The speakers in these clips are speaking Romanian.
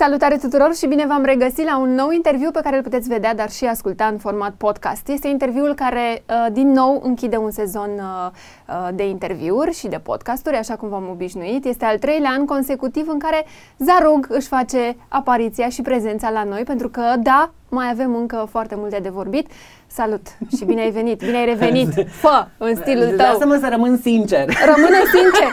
Salutare tuturor și bine v-am regăsit la un nou interviu pe care îl puteți vedea, dar și asculta în format podcast. Este interviul care, uh, din nou, închide un sezon uh, uh, de interviuri și de podcasturi, așa cum v-am obișnuit. Este al treilea an consecutiv în care Zarug își face apariția și prezența la noi, pentru că, da, mai avem încă foarte multe de vorbit. Salut și bine ai venit, bine ai revenit. Fă în stilul tău. Lasă-mă să rămân sincer. Rămâne sincer.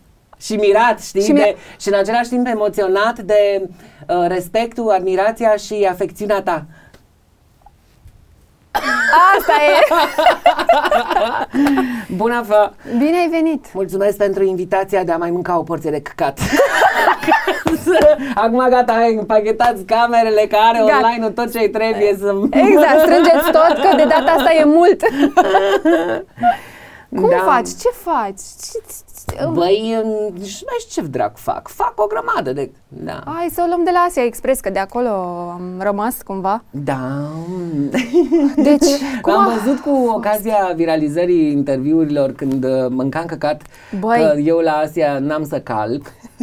și mirat, știi, Și și, mi- de, și în același timp emoționat de uh, respectul, admirația și afecțiunea ta. Asta e. Bună, fă! Bine ai venit. Mulțumesc pentru invitația de a mai mânca o porție de căcat. Acum gata, hai, împachetați camerele care Gata. online tot ce trebuie să... Exact, strângeți tot, că de data asta e mult. Cum Da. faci? Ce faci? Ce, ce, Băi, nici nu mai știu ce drac fac. Fac o grămadă de... Da. Hai să o luăm de la Asia Express, că de acolo am rămas cumva. Da. Deci, cum Am a- văzut cu ocazia viralizării interviurilor când uh, mâncam căcat Băi. că eu la Asia n-am să calc.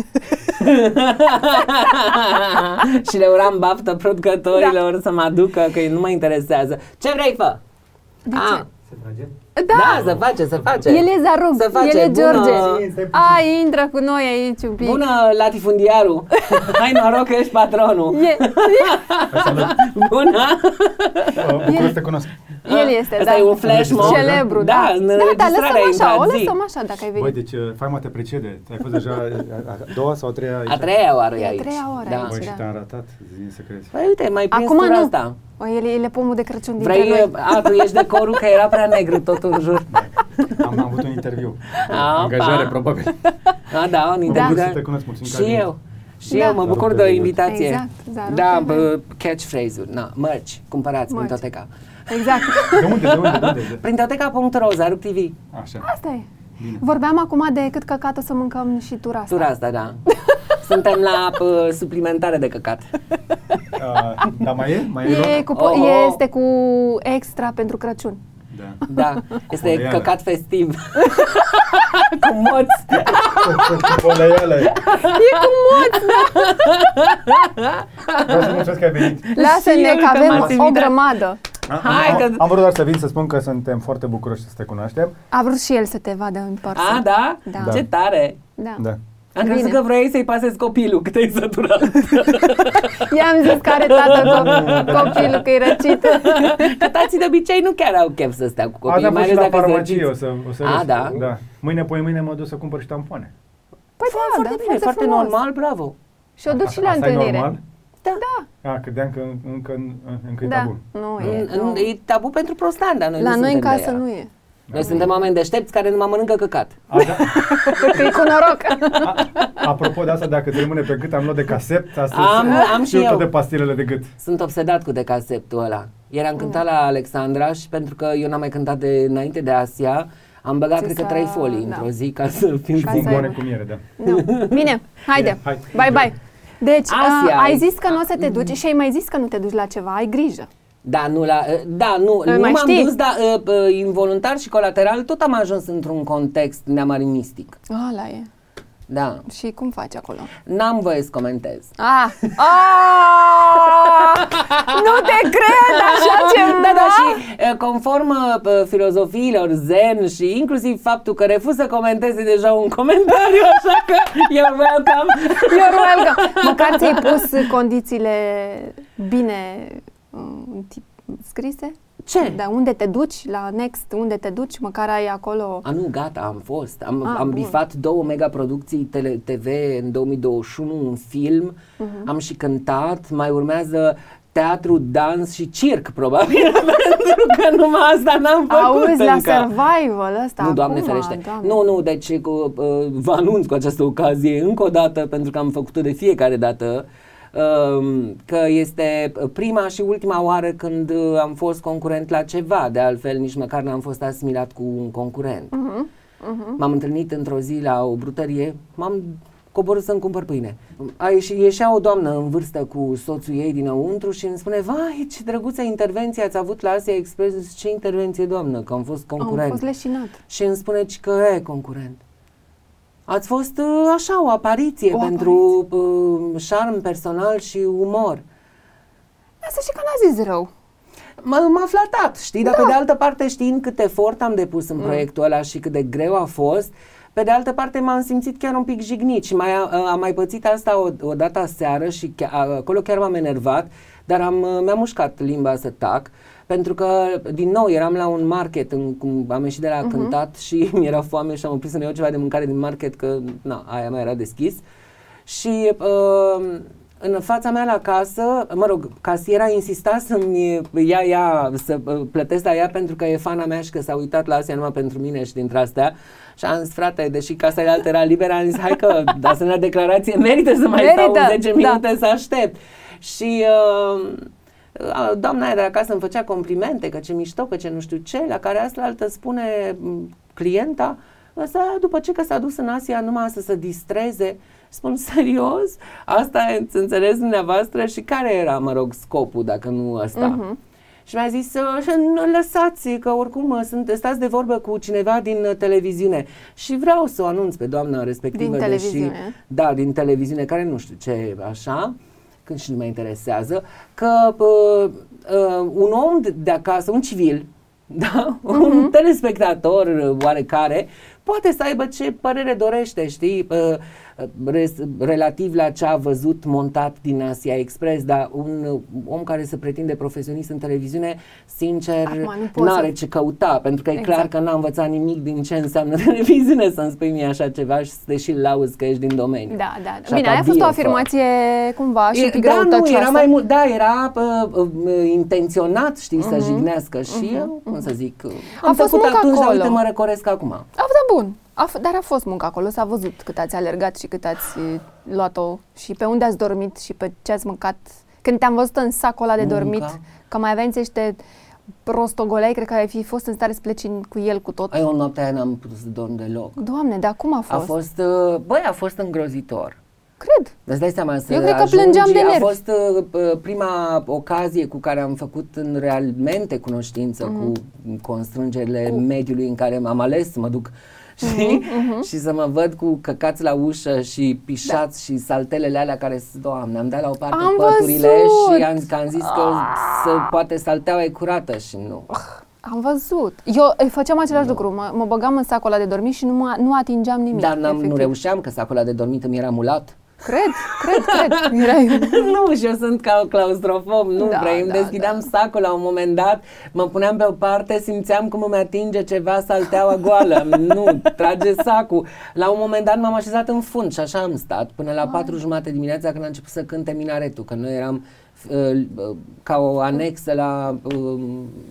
și le uram baftă producătorilor Da. să mă aducă, că nu mă interesează. Ce vrei, fă? De Ah, ce? Se trage? Da, Da, se face, se face. el e Zarug, Se face, el e bună- George. Stai puțin. Ai, intră cu noi aici un pic. Bună, latifundiarul! Hai noroc că ești patronul! E, Bună! Bucur să te cunosc. el este, Asta da. e un flash mob. Celebru, Da, da. în da, da, înregistrare lăsăm ai așa, o intrat, zi. lăsăm așa dacă ai Băi, venit. deci uh, faima te precede. Ai fost deja a, a doua sau a treia aici? A treia oară e E a aici. treia oară da. aici. Băi, și da. te-am ratat, zi să crezi. Păi uite, mai prins Acum tura nu. asta. O, el, el e pomul de Crăciun dintre Vrei, noi. a, tu ești de corul că era prea negru tot în jur. Am, am avut un interviu. Apa. Angajare, probabil. A, da, un interviu. Bucur da. să te cunosc, mulțumim că Și ai venit. eu. Și Da. eu mă bucur de o invitație. Exact, Zaruc Da, e bă, catchphrase-uri, na, merch, cumpărați Merch. Printoteca. Exact. De unde, de unde, de unde? De... Printoteca.ro, Zaruc TV. Așa. Asta e. Bine. Vorbeam acum de cât căcat o să mâncăm și tura asta. Tura asta, da. Suntem la pă, suplimentare de căcat. Uh, da, mai e? Mai e E loc? cu, Oh, oh. este cu extra pentru Crăciun. Da. Da, este Poleială. căcat festiv. Cu moți. Poleială. E cu moți, Vreau să mulțumesc că ai venit. Lasă-ne eu că că avem m-ați o invitat. grămadă. Am, Hai am, că- am vrut doar să vin să spun că suntem foarte bucuroși să te cunoaștem. A vrut și el să te vadă în persoană. A, da? Da. Ce tare. Da. Da. Am crezut Bine. că vrei să-i pasezi copilul, că te-ai săturat. I-am zis că are tată co- copilul că e răcit. Că tații de obicei nu chiar au chef să stea cu Azi copiii, am mai fost ales și la dacă se farmacie, o răciți. să, o să A, râzi. da? da. Mâine, poi mâine mă duc să cumpăr și tampoane. Păi da, Foarte da, bine, foarte frumos. normal, bravo. Și o duci și la Asta e întâlnire. normal? Da. da. A, credeam că încă, încă e Da. tabu. Nu e. În- Nu. în- E tabu pentru prostanda, noi La nu noi în suntem de casă ea. nu e. Noi suntem oameni deștepți care nu mai mănâncă căcat. A, da, Că e cu noroc. a, apropo de asta, dacă te rămâne pe gât, am luat de casept astăzi. Am- am și eu. eu. tot de pastilele de gât. Sunt obsedat cu decaceptul ăla. Ieri am cântat la Alexandra și pentru că eu n-am mai cântat de, înainte de Asia, am băgat, Ți cred că, s-a- trei folii da. într-o zi ca să fim Ca să siguri. Bomboane aibă. cu miere, da. Nu. Bine, haide. Hai. Bye, bye. Deci, Asia, a, ai ai- zis că nu o să te duci și ai mai zis că nu te duci la ceva. Ai grijă. Da, nu, la, da, nu, Îl nu mai m-am știi? dus, dar uh, uh, involuntar și colateral tot am ajuns într-un context neamaristic. Ala e. Da. Și cum faci acolo? N-am voie să comentez. Ah! ah! nu te cred așa ceva! Da, da, și uh, conform uh, filozofiilor zen și inclusiv faptul că refuz să comenteze deja un comentariu, așa că you're welcome. You're welcome. Măcar ți-ai pus condițiile bine um, tip, scrise? Ce? Da, unde te duci? La Next, unde te duci? Măcar ai acolo... A, nu, gata, am fost. Am, Ah, am bun. bifat două megaproducții tele, TV în 2021, un film, Mhm. am și cântat, mai urmează teatru, dans și circ, probabil, pentru că numai asta n-am făcut Auzi, la încă. survival ăsta Nu, Doamne acum, ferește. Doamne. Nu, nu, deci cu, uh, vă anunț cu această ocazie încă o dată, pentru că am făcut-o de fiecare dată, um, că este prima și ultima oară când uh, am fost concurent la ceva, de altfel nici măcar n-am fost asimilat cu un concurent. Mhm, mhm. M-am întâlnit într-o zi la o brutărie, m-am coborât să-mi cumpăr pâine. A ieși, ieșea o doamnă în vârstă cu soțul ei dinăuntru și îmi spune, vai, ce drăguță intervenție ați avut la Asia Express. Ce intervenție, doamnă, că am fost concurent. Am fost leșinat. Și îmi spune "Ci că e concurent. Ați fost uh, așa o apariție O pentru uh, șarm personal și umor. Asta și că n-a zis rău. M- m-a flatat, știi? Dar pe de altă parte, știind cât efort am depus în proiectul ăla și cât de greu a fost, pe de altă parte m-am simțit chiar un pic jignit și mai, a- am mai pățit asta o, o dată aseară și chiar, acolo chiar m-am enervat, dar am, mi-am mușcat limba să tac, pentru că, din nou, eram la un market, în, cum am ieșit de la cântat și mi-era foame și am oprit să-mi iau ceva de mâncare din market, că, na, aia mai era deschis. Și uh, în fața mea la casă, mă rog, casiera insista să-mi ia ea, să uh, plătesc la ea pentru că e fana mea și că s-a uitat la Asia numai pentru mine și dintre astea. Și am zis, frate, deși casa de altă era liberă, am zis, hai că de asemenea declarație merită să mai Merită, stau 10 da. minute să aștept. Și uh, a, doamna aia de acasă îmi făcea complimente, că ce mișto, că ce nu știu ce, la care asta altă spune m, clienta, ăsta după ce că s-a dus în Asia numai să se distreze, spun serios, asta ați înțeles dumneavoastră și care era, mă rog, scopul dacă nu ăsta? Mhm. Și mi-a zis, "Uh, nu, lăsați, că oricum uh, sunt, stați de vorbă cu cineva din uh, televiziune. Și vreau să o anunț pe doamna respectivă. Din deși- televiziune? da, din televiziune, care nu știu ce, așa, când și nu mă interesează, că uh, uh, un om de- de acasă, un civil, da, un telespectator uh, oarecare, poate să aibă ce părere dorește, știi, uh, uh, res, relativ la ce a văzut montat din Asia Express, dar un uh, om care se pretinde profesionist în televiziune, sincer, Acum nu poți n-are să- ce căuta, pentru că e Exact. clar că n-a învățat nimic din ce înseamnă televiziune să-mi spui mie așa ceva și să te și lauzi că ești din domeniu. Da, da. Și Bine, asta aia a fost o bio, afirmație cumva și un E- pic da, nu, răutăcioasă. era mai mult, da, era uh, uh, intenționat, știi, Mhm, să jignească și eu, cum să zic, uh, A am fost făcut muncă atunci, dar acolo. uite, mă răcoresc acum. A, da, bun. A f- dar a fost muncă acolo, s-a văzut cât ați alergat și cât ați e, luat-o și pe unde ați dormit și pe ce ați mâncat. Când te-am văzut în sacul ăla de Munca. dormit, că mai aveai niște rostogolei, cred că ai fi fost în stare să pleci în- cu el cu tot. Eu noaptea aia n-am putut să dorm deloc. Doamne, dar cum a A fost? fost, uh, băi, a fost îngrozitor. Cred. Îți dai seama să Eu cred că ajungi, plângeam de A nervi. fost uh, uh, prima ocazie cu care am făcut în realmente cunoștință cu constrângerile Mhm. Cu- mediului în care am ales să mă duc știi? și să mă văd cu căcați la ușă și pișați și saltelele alea care sunt, doamne, am dat la o parte Da. Am păturile văzut! și am, că am zis că să, poate salteaua e curată și nu. Am văzut. Eu îi făceam același lucru. Mă, mă băgam în sacul ăla de dormit și nu, mă, nu atingeam nimic. Dar n-am, nu efectiv. reușeam că sacul ăla de dormit îmi era mulat. Cred, cred, cred. Erai... nu, și eu sunt ca o claustrofob, nu Da, vrei, îmi da, deschideam sacul la un moment dat, mă puneam pe o parte, simțeam cum îmi atinge ceva salteaua goală, nu, trage sacul. La un moment dat m-am așezat în fund și așa am stat până la patru jumate dimineața când a început să cânte minaretul, că noi eram uh, uh, ca o anexă la uh,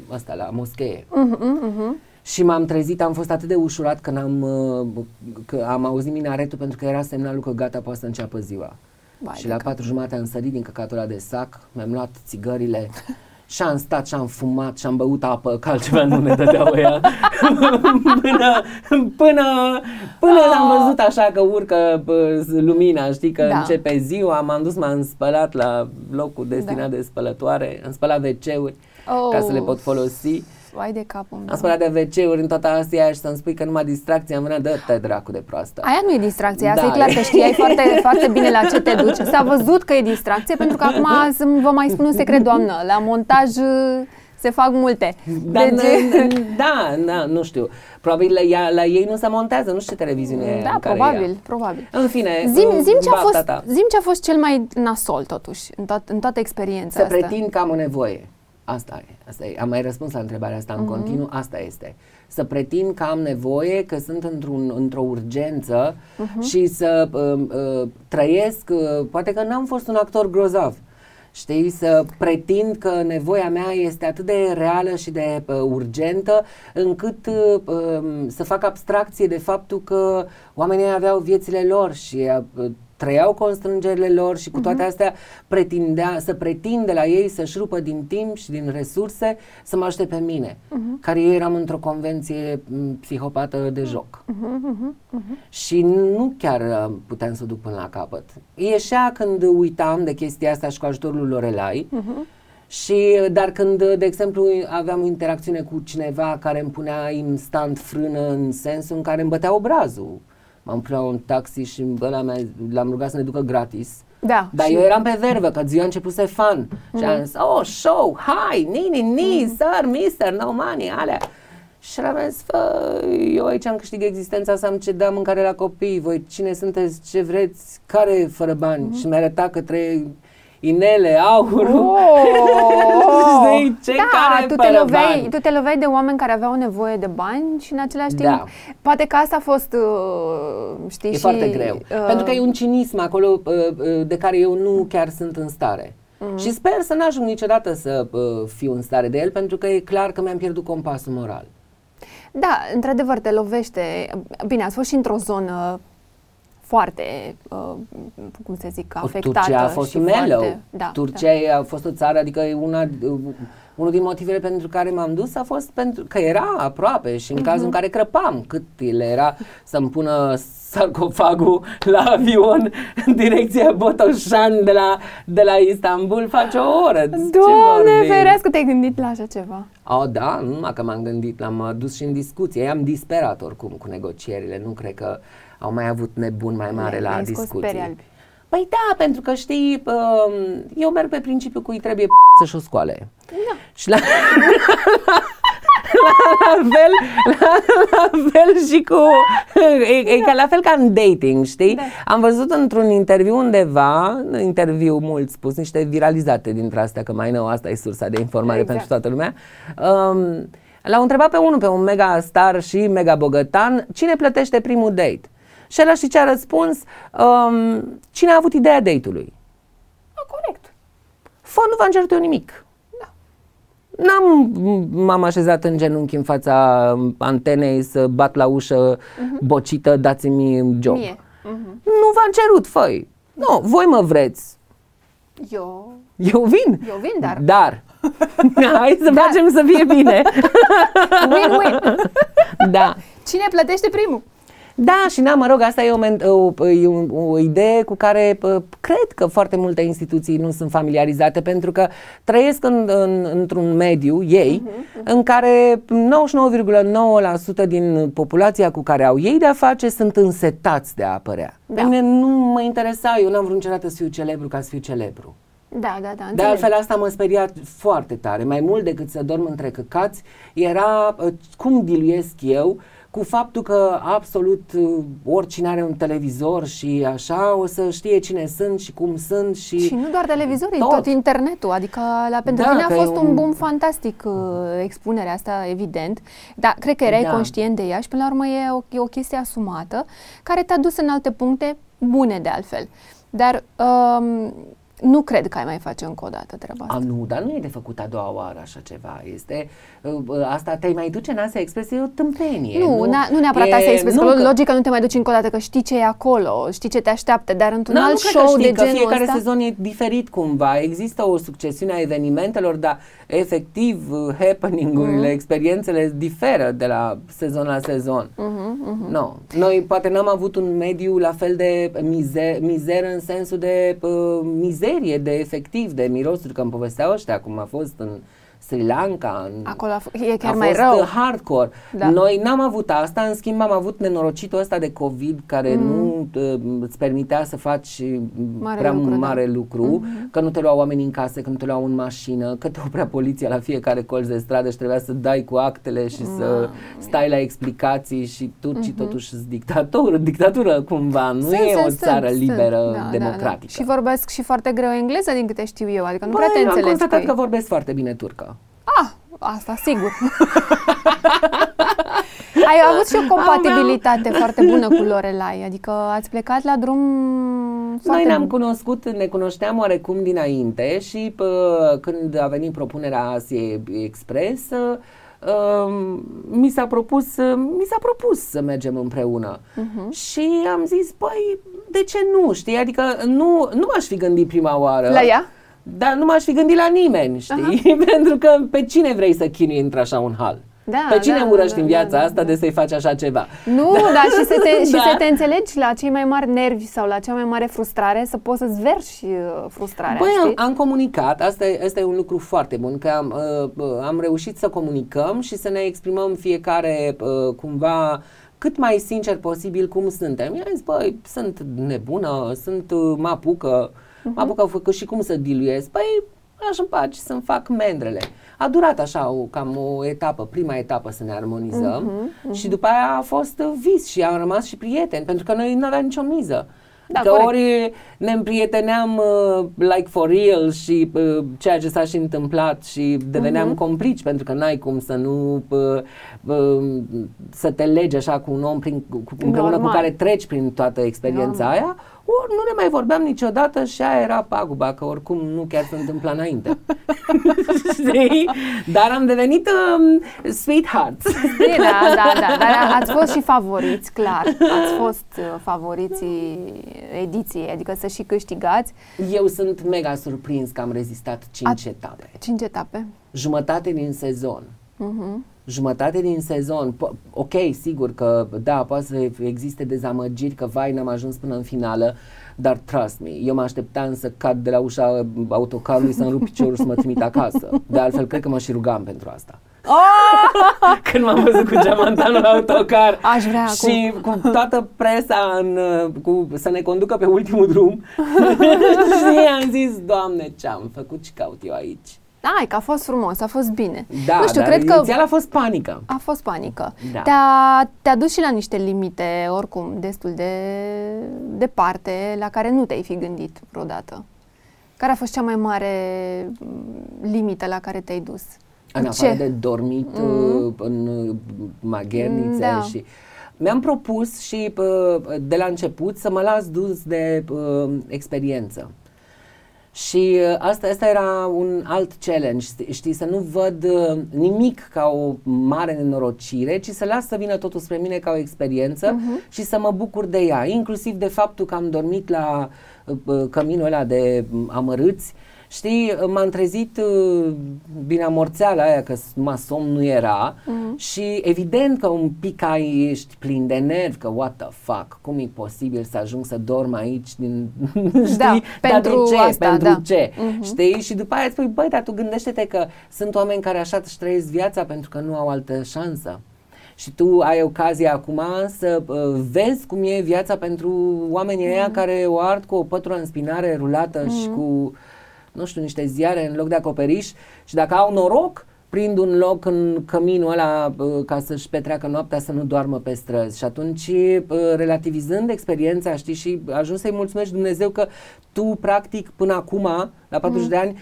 asta, la moschee. Mhm, mhm. Și m-am trezit, am fost atât de ușurat că, n-am, uh, că am auzit minaretul pentru că era semnalul că gata, poate să înceapă ziua. Vai și de la cap. patru jumate am sărit din căcatul ăla de sac, mi-am luat țigările și am stat și am fumat și am băut apă, că altceva nu ne dădeau ea. până, până, până am văzut așa că urcă bă, lumina, știi, că Da. începe ziua, m-am dus, m-am spălat la locul destinat Da. de spălătoare, am spălat WC-uri ca să le pot folosi. Vai de capul meu. Am spălat de WC-uri în toată Asia și să-mi spui că numai distracție am vrea, dă-te dracu de proastă. Aia nu e distracție, asta Da, e clar e. că știai foarte, foarte bine la ce te duci. S-a văzut că e distracție, pentru că acum să vă mai spun un secret, doamnă, la montaj uh, se fac multe. Dar Deci, n- da, da, nu știu. Probabil la, ea, la ei nu se montează, nu știu ce televiziune e da, în care probabil, ea. probabil. În fine, Zim, uh, zim, ce a bafta fost, ta. zim ce a fost cel mai nasol, totuși, în, toat, în toată experiența Să asta. pretind că am o nevoie. Asta e, asta e. Am mai răspuns la întrebarea asta Mhm. în continuu, asta este. Să pretind că am nevoie, că sunt într-un, într-o urgență Mhm. și să uh, uh, trăiesc, uh, poate că n-am fost un actor grozav, știi, să pretind că nevoia mea este atât de reală și de uh, urgentă, încât uh, um, să fac abstracție de faptul că oamenii aveau viețile lor și uh, trăiau constrângerile lor și cu toate astea pretindea, să pretinde la ei să-și rupă din timp și din resurse să mă ajute pe mine, care eu eram într-o convenție m, psihopată de joc. Și nu chiar uh, puteam să o duc până la capăt. Ieșea când uitam de chestia asta și cu ajutorul lui Lorelai, și, dar când, de exemplu, aveam o interacțiune cu cineva care îmi punea instant frână în sensul în care îmi bătea obrazul, M-am pus la un taxi și ăla mea, l-am rugat să ne ducă gratis. Da. Dar și- eu eram pe vervă, că ziua a începuse fan. Și am zis, oh, show, hi, ni, ni, ni, sir, mister, no money, alea. Și am zis, fă, eu aici am câștigat existența să am ce da mâncare la copii, voi cine sunteți, ce vreți, care e fără bani? Și mi-a arătat către inele, aur. Oh! Știi, ce da, care tu te, fără loveai, bani? tu te loveai de oameni care aveau nevoie de bani și în același timp, Da. poate că asta a fost, uh, știi, E și, foarte greu. uh, Pentru că e un cinism acolo uh, uh, de care eu nu chiar sunt în stare. Mhm. Și sper să n-ajung niciodată să uh, fiu în stare de el, pentru că e clar că mi-am pierdut compasul moral. Da, într-adevăr, te lovește. Bine, ați fost și într-o zonă foarte, uh, cum să zic, afectată. Turcia a fost și mellow. foarte, da, Turcia e- a fost o țară, adică e una, uh, unul din motivele pentru care m-am dus a fost pentru că era aproape și în Mhm. cazul în care crăpam, cât le era să-mi pună sarcofagul la avion în direcția Botoșan de la, de la Istanbul, face o oră. Da. Ce Doamne, vorbim? ferească, te-ai gândit la așa ceva. Oh, da, nu numai că m-am gândit, l-am dus și în discuție. I-am disperat oricum cu negocierile. Nu cred că au mai avut nebun mai mare Le- la le-ai scos discuții. perii albi. Păi da, pentru că știi, um, eu merg pe principiu cui trebuie să-și o scoale. Da. Și la, la, la, fel, la, la fel și cu... E, e ca la fel ca în dating, știi? Da. Am văzut într-un interviu undeva, în interviu mult spus, niște viralizate dintre astea, că mai nou asta e sursa de informare Exact. pentru toată lumea. Um, L-au întrebat pe unul, pe un mega star și mega bogătan, cine plătește primul date? Și ăla știi ce a răspuns? Um, cine a avut ideea date-ului? Ah, corect. Fă, nu v-am cerut eu nimic. N-am, m-am așezat în genunchi în fața antenei să bat la ușă bocită, dați-mi job. Mie. Mhm. Nu v-am cerut, făi. Nu, voi mă vreți. Eu, Eu vin. eu vin, dar Dar. Hai să facem să fie bine. win-win. da. Cine plătește primul? Da, și na, mă rog, asta e o, men- o, e o, o idee cu care pă, cred că foarte multe instituții nu sunt familiarizate pentru că trăiesc în, în, într-un mediu, ei, în care 99,9% din populația cu care au ei de-a face sunt însetați de a apărea. Da. Pe mine nu mă interesa, eu n-am vrut niciodată să fiu celebru ca să fiu celebru. Da, da, da, De înțeleg. altfel, asta mă speria foarte tare. Mai mult decât să dorm între căcați, era uh, cum diluiesc eu cu faptul că absolut uh, oricine are un televizor și așa o să știe cine sunt și cum sunt și... Și nu doar televizorii, tot, Tot. tot internetul. Adică la, pentru Da, tine a că e fost un un- boom fantastic uh, expunerea asta, evident. Dar cred că erai Da. conștient de ea și până la urmă e o, e o chestie asumată care te-a dus în alte puncte bune de altfel. Dar um, nu cred că ai mai face încă o dată treaba asta. A, nu, dar nu e de făcut a doua oară așa ceva. Este, uh, uh, asta te mai duce în asta expresie, e o tâmpenie. Nu, nu, nu neapărat E- asta e expres, nu, că că- logica nu te mai duci încă o dată, că știi ce e acolo, știi ce te așteaptă, dar într-un Da, alt nu cred show că știi de că genul fiecare ăsta... sezon e diferit cumva. Există o succesiune a evenimentelor, dar efectiv uh, happening-urile, Mhm. experiențele diferă de la sezon la sezon. Mhm, No. Noi poate n-am avut un mediu la fel de mize- mizeră în sensul de uh, mizerie, de efectiv, de mirosuri, că îmi povesteau ăștia cum a fost în Sri Lanka, în Acolo a f- e chiar a mai fost rău. uh, hardcore. Da. Noi n-am avut asta, în schimb am avut nenorocitul ăsta de COVID care nu uh, îți permitea să faci uh, Mm. Mare prea lucru, da. mare lucru, că nu te luau oamenii în casă, că nu te luau în mașină, că te oprea poliția la fiecare colț de stradă și trebuia să dai cu actele și să stai la explicații și turcii totuși sunt dictatură, dictatură cumva, nu Mhm. Sunt, e o sunt, țară sunt, liberă, sunt. Da, democratică. Da, da. Și vorbesc și foarte greu engleză, din câte știu eu, adică nu Băi, prea te am înțelegi. constatat cu că ei. vorbesc foarte bine turcă. Ah, asta sigur. Ai avut și o compatibilitate foarte bună cu Lorelai, adică ați plecat la drum foarte Noi ne-am cunoscut, ne cunoșteam oarecum dinainte și pă, când a venit propunerea Asie Express, uh, mi s-a propus, uh, mi s-a propus să mergem împreună. Mhm. Și am zis, păi, de ce nu, știi? Adică nu, nu m-aș fi gândit prima oară. La ea? Dar nu m-aș fi gândit la nimeni, știi? Pentru că pe cine vrei să chinui într-așa un hal? Da, pe cine da, urăști da, în da, viața da, asta da. de să-i faci așa ceva? Nu, dar și, să te, și Da. să te înțelegi la cei mai mari nervi sau la cea mai mare frustrare, să poți să-ți verși uh, frustrarea, Băi, am, știi? am comunicat, asta e, asta e un lucru foarte bun, că am, uh, uh, am reușit să comunicăm și să ne exprimăm fiecare uh, cumva cât mai sincer posibil cum suntem. I-am zis, băi, sunt nebună, sunt, uh, mă apucă, uh-huh. mă apucă făcut și cum să diluez. Păi, lasă-mi pace să-mi fac mendrele. A durat așa o, cam o etapă, prima etapă să ne armonizăm uh-huh, uh-huh. și după aia a fost vis și am rămas și prieteni, pentru că noi nu aveam nicio miză. Da, că corect. ori ne împrieteneam uh, like for real și uh, ceea ce s-a și întâmplat și deveneam uh-huh. complici pentru că n-ai cum să nu uh, uh, să te legi așa cu un om prin, cu, împreună cu care treci prin toată experiența Normal. aia ori nu ne mai vorbeam niciodată și aia era paguba, că oricum nu chiar se întâmpla înainte. Știi? Dar am devenit um, sweethearts. Bine, da, da, da, dar ați fost și favoriți, clar. Ați fost uh, favoriții ediției, adică să și câștigați. Eu sunt mega surprins că am rezistat 5 etape. 5 etape. Jumătate din sezon. Uh-huh jumătate din sezon, ok, sigur că da, poate să existe dezamăgiri că vai, n-am ajuns până în finală, dar trust me, eu mă așteptam să cad de la ușa autocarului să-mi rup piciorul să mă trimit acasă. De altfel, cred că mă și rugam pentru asta. Oh! Când m-am văzut cu geamantanul la autocar Aș vrea și cu toată presa în, cu, să ne conducă pe ultimul drum și am zis, Doamne, ce am făcut și caut eu aici? Ai, că a fost frumos, a fost bine. Da, nu știu, dar cred că a fost panică. A fost panică. Da. Te-a, te-a dus și la niște limite, oricum, destul de departe, la care nu te-ai fi gândit vreodată. Care a fost cea mai mare limită la care te-ai dus? În afară de dormit mm. Uh, în maghernițe da. și... Mi-am propus și uh, de la început să mă las dus de uh, experiență. Și uh, asta, asta era un alt challenge, știi, să nu văd uh, nimic ca o mare nenorocire, ci să las să vină totul spre mine ca o experiență uh-huh. și să mă bucur de ea, inclusiv de faptul că am dormit la uh, căminul ăla de amărâți Știi, m-am trezit uh, bine amorțeala aia că numai somn nu era mm. și evident că un pic ai, ești plin de nervi, că what the fuck, cum e posibil să ajung să dorm aici din, știi, da, pentru de ce, asta, pentru da. ce, mm-hmm. știi? Și după aia spui, băi, dar tu gândește-te că sunt oameni care așa își trăiesc viața pentru că nu au altă șansă și tu ai ocazia acum să uh, vezi cum e viața pentru oamenii mm. aia care o ard cu o pătură în spinare rulată mm. și cu nu știu, niște ziare în loc de acoperiș și dacă au noroc, prind un loc în căminul ăla ca să-și petreacă noaptea să nu doarmă pe străzi și atunci relativizând experiența, știi, și ajuns să-i mulțumești Dumnezeu că tu practic până acum, la 40 mm. de ani,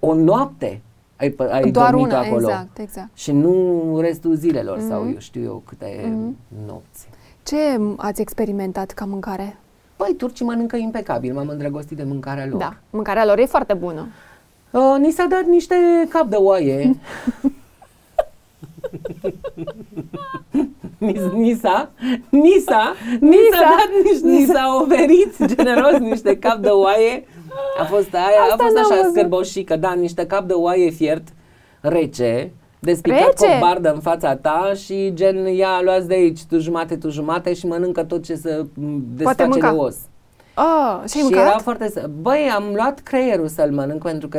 o noapte ai, ai Doar dormit una, acolo exact, exact. și nu restul zilelor mm. sau eu știu eu câte mm. nopți. Ce ați experimentat ca mâncare? Păi, turcii mănâncă impecabil, m-am îndrăgostit de mâncarea lor. Da, mâncarea lor e foarte bună. Uh, ni s-a dat niște cap de oaie. Nisa, Nisa, Nisa, dat, ni s-a oferit generos niște cap de oaie. A fost aia, Asta a fost așa scârboșică, da, niște cap de oaie fiert, rece, despicat cu o bardă în fața ta și gen, ia, luați de aici, tu jumate, tu jumate și mănâncă tot ce se desface de os. Oh, și, și era foarte... Băi, am luat creierul să-l mănânc pentru că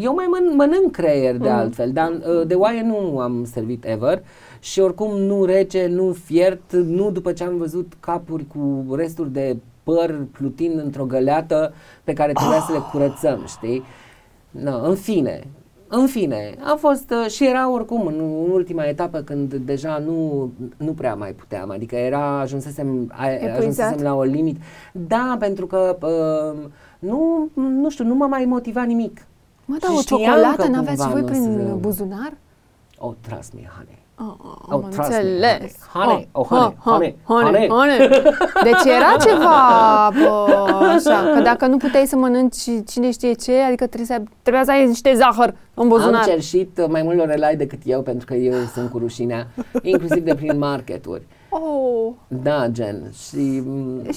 eu mai mănânc, mănânc creier de mm. altfel, dar uh, de oaie nu am servit ever și oricum nu rece, nu fiert, nu după ce am văzut capuri cu resturi de păr plutind într-o găleată pe care trebuia oh. să le curățăm, știi? No, în fine, în fine, a fost uh, și era oricum în, în ultima etapă când deja nu, nu prea mai puteam, adică era, ajunsesem, a, ajunsesem la o limit. Da, pentru că uh, nu, nu știu, nu mă mai motiva nimic. Mă, dar o ciocolată n-aveți voi prin buzunar? Oh, trust me, honey. Oh, oh, am înțeles. Honey, oh, honey, honey, honey, honey. Deci era ceva bă, așa, că dacă nu puteai să mănânci cine știe ce, adică trebuie să, trebuia să ai niște zahăr în buzunar. Am cerșit mai mult lorelai decât eu, pentru că eu sunt cu rușinea, inclusiv de prin marketuri. Oh. Da, gen. Și,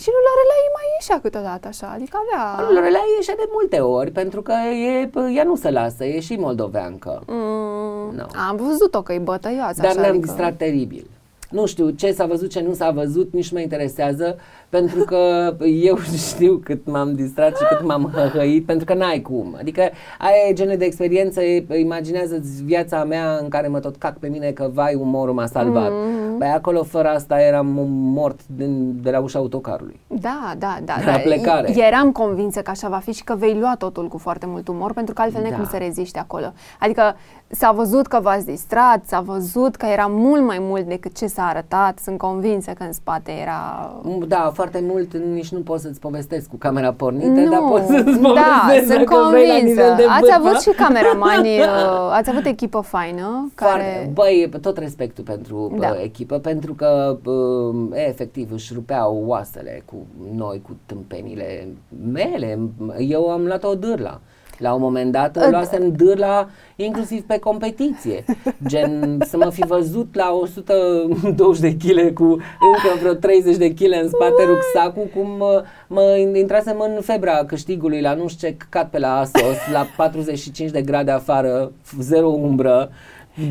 și nu Lorelai mai ieșea câteodată așa, adică avea... Lorelai ieșea de multe ori, pentru că e, ea nu se lasă, e și moldoveancă. Mm, no. Am văzut-o că e bătăioasă Dar așa, ne-am adică... distrat teribil. Nu știu ce s-a văzut, ce nu s-a văzut, nici nu mă interesează, pentru că eu știu cât m-am distrat și cât m-am hăhăit, pentru că n-ai cum. Adică aia e genul de experiență, imaginează-ți viața mea în care mă tot cac pe mine că vai, umorul m-a salvat. Mm-hmm. Băi, acolo fără asta eram mort din, de la ușa autocarului. Da, da, da. La da. plecare. Eram convinsă că așa va fi și că vei lua totul cu foarte mult umor, pentru că altfel da. cum să reziști acolo. Adică s-a văzut că v-ați distrat, s-a văzut că era mult mai mult decât ce s-a arătat. Sunt convinsă că în spate era... Da, foarte mult nici nu pot să-ți povestesc cu camera pornită, nu, dar pot să-ți Da, povestesc sunt dacă vrei la nivel convinsă. de Ați vârf, avut da? și cameramani, uh, ați avut echipă faină Foarte, care... băi, tot respectul pentru Da. da. echipă, pentru că uh, efectiv își rupeau oasele cu noi, cu tâmpenile mele. Eu am luat o dârla. La un moment dat Uh, luasem dârla inclusiv pe competiție. Gen să mă fi văzut la 120 de kg cu încă vreo 30 de kg în spate rucsacul, cum mă, mă intrasem în febra câștigului la nu știu ce căcat pe la Asos, la 45 de grade afară, zero umbră.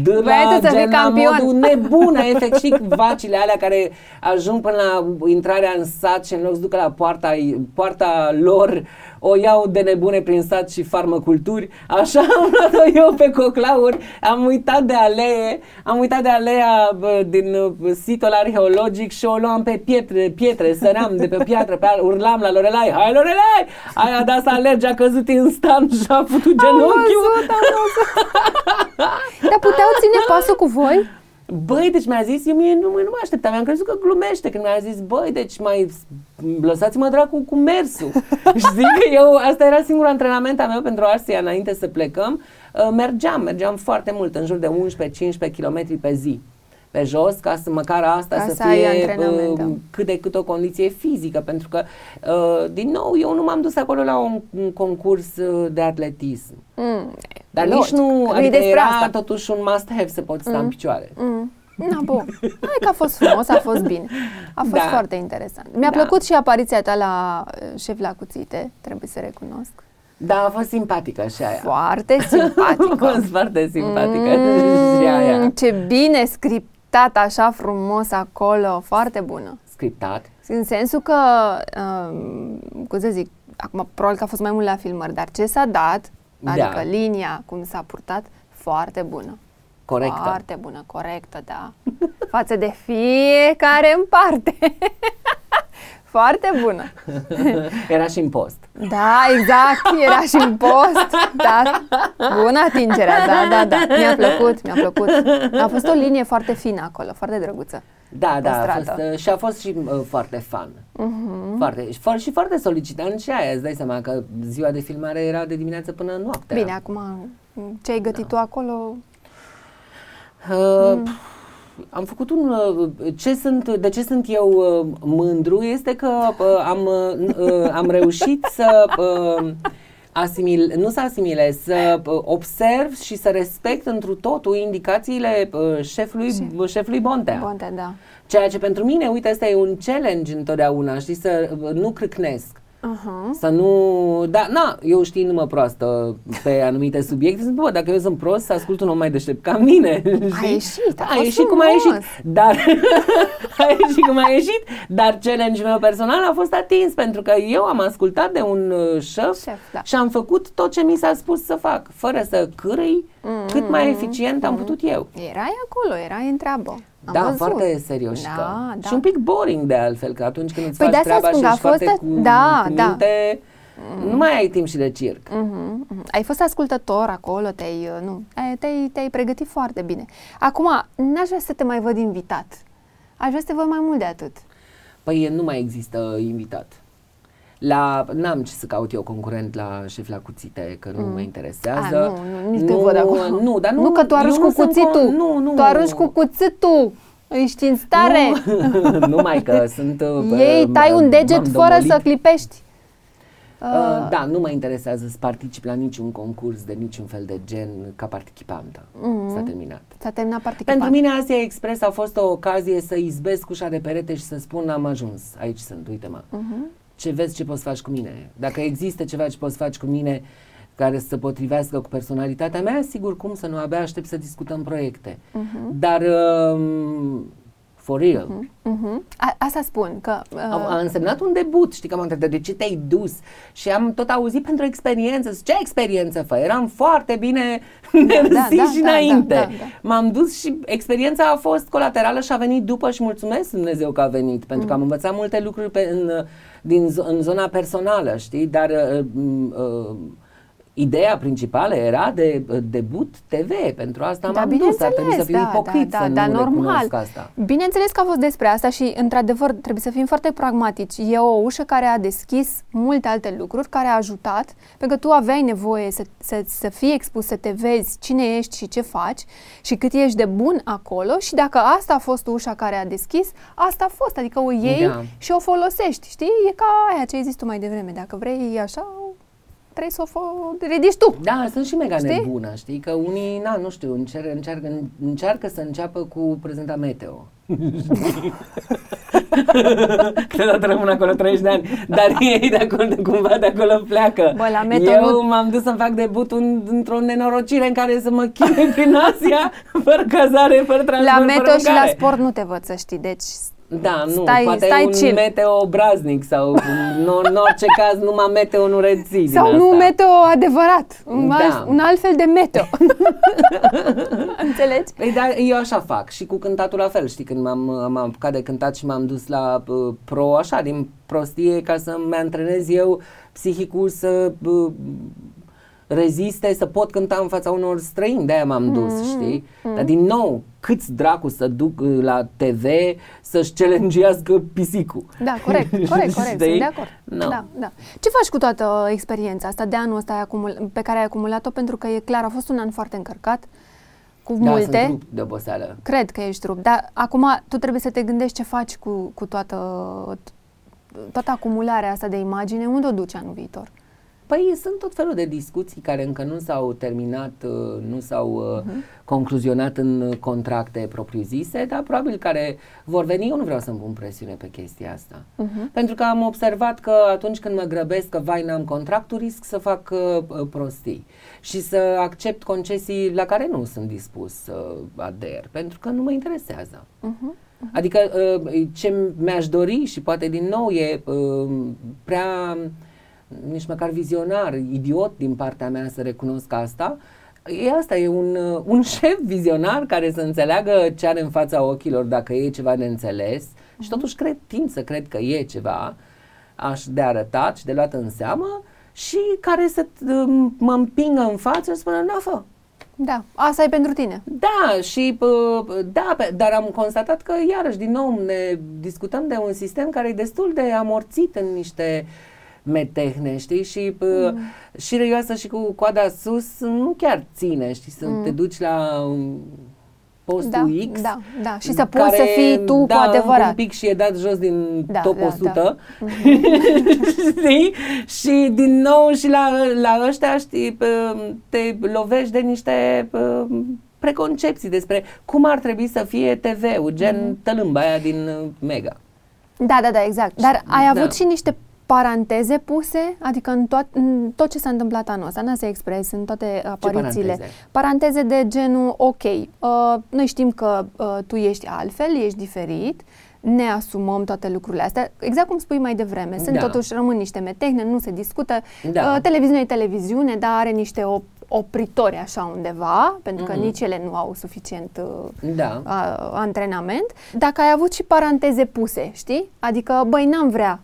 De Vrei la, tu să fii gen, la campion. modul nebună, efectiv, vacile alea care ajung până la intrarea în sat și în loc să ducă la poarta, poarta lor, o iau de nebune prin sat și farmăculturi. Așa am luat-o eu pe coclauri, am uitat de alee, am uitat de alea bă, din uh, situl arheologic și o luam pe pietre, pietre, săream de pe piatră, pe al, urlam la Lorelai, hai Lorelai! Aia dat să alerge, a căzut instant și a făcut Am genunchiul. văzut, am văzut. Dar puteau ține pasul cu voi? Băi, deci mi-a zis, eu mie nu, nu mă așteptam, mi-am crezut că glumește când mi-a zis, băi, deci mai lăsați-mă dracu cu mersul. și zic că eu, asta era singurul antrenament al meu pentru Arsia înainte să plecăm, uh, mergeam, mergeam foarte mult, în jur de 11-15 km pe zi pe jos, ca să măcar asta Ca să să ai fie antrenament, da. uh, cât de cât o condiție fizică, pentru că, uh, din nou, eu nu m-am dus acolo la un, un concurs uh, de atletism. Mm, Dar logic, nici nu, că nu-i adică despre era asta. totuși un must-have să poți sta în picioare. Mm. Na, bun. Hai că a fost frumos, a fost bine. A fost Da. foarte interesant. Mi-a Da. plăcut și apariția ta la uh, șef la cuțite, trebuie să recunosc. Da, a fost simpatică și aia. Foarte A simpatică. fost foarte simpatică și aia. Mm, ce bine scriptat așa frumos acolo, foarte bună. Scriptat. În sensul că, um, cum să zic, acum probabil că a fost mai mult la filmări, dar ce s-a dat, Da. adică linia, cum s-a purtat, foarte bună. Corectă. Foarte bună, corectă, da. Față de fiecare în parte. foarte bună. Era și în post. Da, exact, era și în post. Da, bună atingerea, da, da, da. Mi-a plăcut, mi-a plăcut. A fost o linie foarte fină acolo, foarte drăguță. Da, da, a Păstrată. fost, uh, și a fost și uh, foarte fun. Mhm. Foarte, și, fo- și foarte solicitant și aia, îți dai seama că ziua de filmare era de dimineață până noaptea. Bine, acum ce ai gătit tu acolo? Uh, Am făcut un. uh, Ce sunt, de ce sunt eu uh, mândru este că uh, am, uh, uh, am reușit să. Uh, asimil, nu să asimilez, să uh, observ și să respect întru totul indicațiile uh, șefului, Șef. șefului Bontea. Bonte, da. Ceea ce pentru mine, uite, asta e un challenge întotdeauna, știi, să uh, nu crâcnesc. Uh-huh. Să nu... Da, na, eu știindu-mă proastă pe anumite subiecte, zic, bă, dacă eu sunt prost, să ascult un om mai deștept ca mine. știi? ieșit, a a fost ieșit cum a frumos. ieșit. Dar, a ieșit cum a ieșit, dar challenge-ul meu personal a fost atins, pentru că eu am ascultat de un uh, șef, Șef, da. și am făcut tot ce mi s-a spus să fac, fără să cârâi, Mm, cât mai eficient am putut eu. Erai acolo, erai în treabă. Am da, văzut. foarte serioșică. Da, da. Și un pic boring de altfel, că atunci când îți Păi faci de asta treaba spun și că a ești fost foarte a- cu, da, cu da. minte, nu mai ai timp și de circ. Mhm, mhm. Ai fost ascultător acolo, te-ai, uh, nu, ai- te-ai, te-ai pregătit foarte bine. Acum, n-aș vrea să te mai văd invitat. Aș vrea să te văd mai mult de atât. Păi nu mai există invitat. La, n-am ce să caut eu concurent la șef la cuțite, că nu mă interesează. A, nu, nu, nici te văd acolo. Nu, dar nu, nu că tu eu arunci nu cu sunt cuțitul. con- Nu, nu. Tu arunci cu cuțitul. Ești în stare. Nu, numai că sunt... uh, Ei, tai un m-am deget fără domolit. să clipești. Uh, da, nu mă interesează să particip la niciun concurs de niciun fel de gen ca participantă. S-a terminat. S-a terminat participant. Pentru mine Asia Express a fost o ocazie să izbesc ușa de perete și să spun am ajuns, aici sunt, uite-mă. Mhm. Ce vezi ce poți să faci cu mine? Dacă există ceva ce poți să faci cu mine care să se potrivească cu personalitatea mea, sigur cum să nu, abia aștept să discutăm proiecte. Mhm. Dar um, for real. Uh-huh. A, asta spun, că... Uh, A, a însemnat un debut, știi că m-am întrebat de ce te-ai dus și am tot auzit pentru experiență. Ce experiență fă? Eram foarte bine mersi da, da, și da, înainte. da, da, da. M-am dus și experiența a fost colaterală și a venit după și mulțumesc Dumnezeu că a venit, pentru că am învățat multe lucruri pe, în, din, zo- în zona personală, știi, dar uh, uh, Ideea principală era de uh, debut TV, pentru asta m-am dus, ar trebui să fiu da, ipocrit da, să da, nu da, normal. recunosc asta. Bineînțeles că a fost despre asta și, într-adevăr, trebuie să fim foarte pragmatici. E o ușă care a deschis multe alte lucruri, care a ajutat, pentru că tu aveai nevoie să, să, să fii expus, să te vezi cine ești și ce faci și cât ești de bun acolo și dacă asta a fost ușa care a deschis, asta a fost, adică o iei Da. și o folosești, știi? E ca aia ce ai zis tu mai devreme, dacă vrei așa, trebuie să o fo- ridici tu. Da, sunt și mega Știi? nebună, știi? Că unii, na, nu știu, încer- încearcă, încearcă să înceapă cu prezenta meteo. Câteodată rămân acolo 30 de ani, dar ei de acolo, cumva de acolo pleacă. Bă, la meteo Eu nu- m-am dus să-mi fac debutul în, într-o nenorocire în care să mă chinui prin Asia, fără cazare, fără transport, La fără meteo și la mâncare. sport nu te văd să știi, deci Da, nu, Stai- poate stai un chill. meteo obraznic sau în, în orice caz numai meteo nu reții Sau din nu asta. meteo adevărat, un, Da. alt, un alt fel de meteo. Înțelegi? Păi da, eu așa fac și cu cântatul la fel, știi, când m-am, m-am apucat de cântat și m-am dus la uh, pro, așa, din prostie, ca să-mi antrenez eu psihicul să uh, reziste, să pot cânta în fața unor străini, de-aia m-am dus, Mm-hmm. știi? Dar din nou, câți dracu să duc uh, la TV să-și challenge pisicul? Da, corect, corect, corect, sunt Știi? de acord. No. Da, da. Ce faci cu toată experiența asta de anul ăsta ai acumul- pe care ai acumulat-o? Pentru că e clar, a fost un an foarte încărcat, cu Da, multe. sunt rupt de oboseală. Cred că ești rupt, dar acum tu trebuie să te gândești ce faci cu, cu toată, toată acumularea asta de imagine, unde o duci anul viitor? Păi sunt tot felul de discuții care încă nu s-au terminat, uh, nu s-au uh, concluzionat în contracte propriu-zise, dar probabil care vor veni. Eu nu vreau să-mi pun presiune pe chestia asta. Mhm. Pentru că am observat că atunci când mă grăbesc că vai n-am contractul, risc să fac uh, uh, prostii și să accept concesii la care nu sunt dispus să ader, pentru că nu mă interesează. Mhm. Adică uh, ce mi-aș dori și poate din nou e uh, prea nici măcar vizionar, idiot din partea mea să recunosc asta, e asta, e un, uh, un șef vizionar care să înțeleagă ce are în fața ochilor dacă e ceva de înțeles. Și totuși cred, timp să cred că e ceva aș de arătat și de luat în seamă și care să uh, mă împingă în față și să spună, na, fă, Da, asta e pentru tine. da, și pă, da, pe- dar am constatat că iarăși din nou ne discutăm de un sistem care e destul de amorțit în niște metehne, știi? Și pă, Mm. și răioasă și cu coada sus nu chiar ține, știi? Să te duci la um, postul Mm. Da, X da, da. Și să poți care, să fii tu da, cu adevărat. încă un pic și e dat jos din Da, top da, 100 da. știi? Și din nou și la, la ăștia știi, pă, te lovești de niște pă, preconcepții despre cum ar trebui să fie TV-ul, gen Mhm. tălâmba aia din uh, Mega. Da, da, da, exact. Dar ai Da. avut și niște paranteze puse, adică în, toat, în tot ce s-a întâmplat anul ăsta, în Asia Express, în toate aparițiile. paranteze? paranteze de genul, ok, uh, noi știm că uh, tu ești altfel, ești diferit, ne asumăm toate lucrurile astea. Exact cum spui mai devreme, sunt Da. totuși, rămân niște metehne, nu se discută. Da. Uh, televiziunea e televiziune, dar are niște op- opritori așa undeva, pentru că Mhm. nici ele nu au suficient uh, Da. a, antrenament, dacă ai avut și paranteze puse, știi? Adică, băi, n-am vrea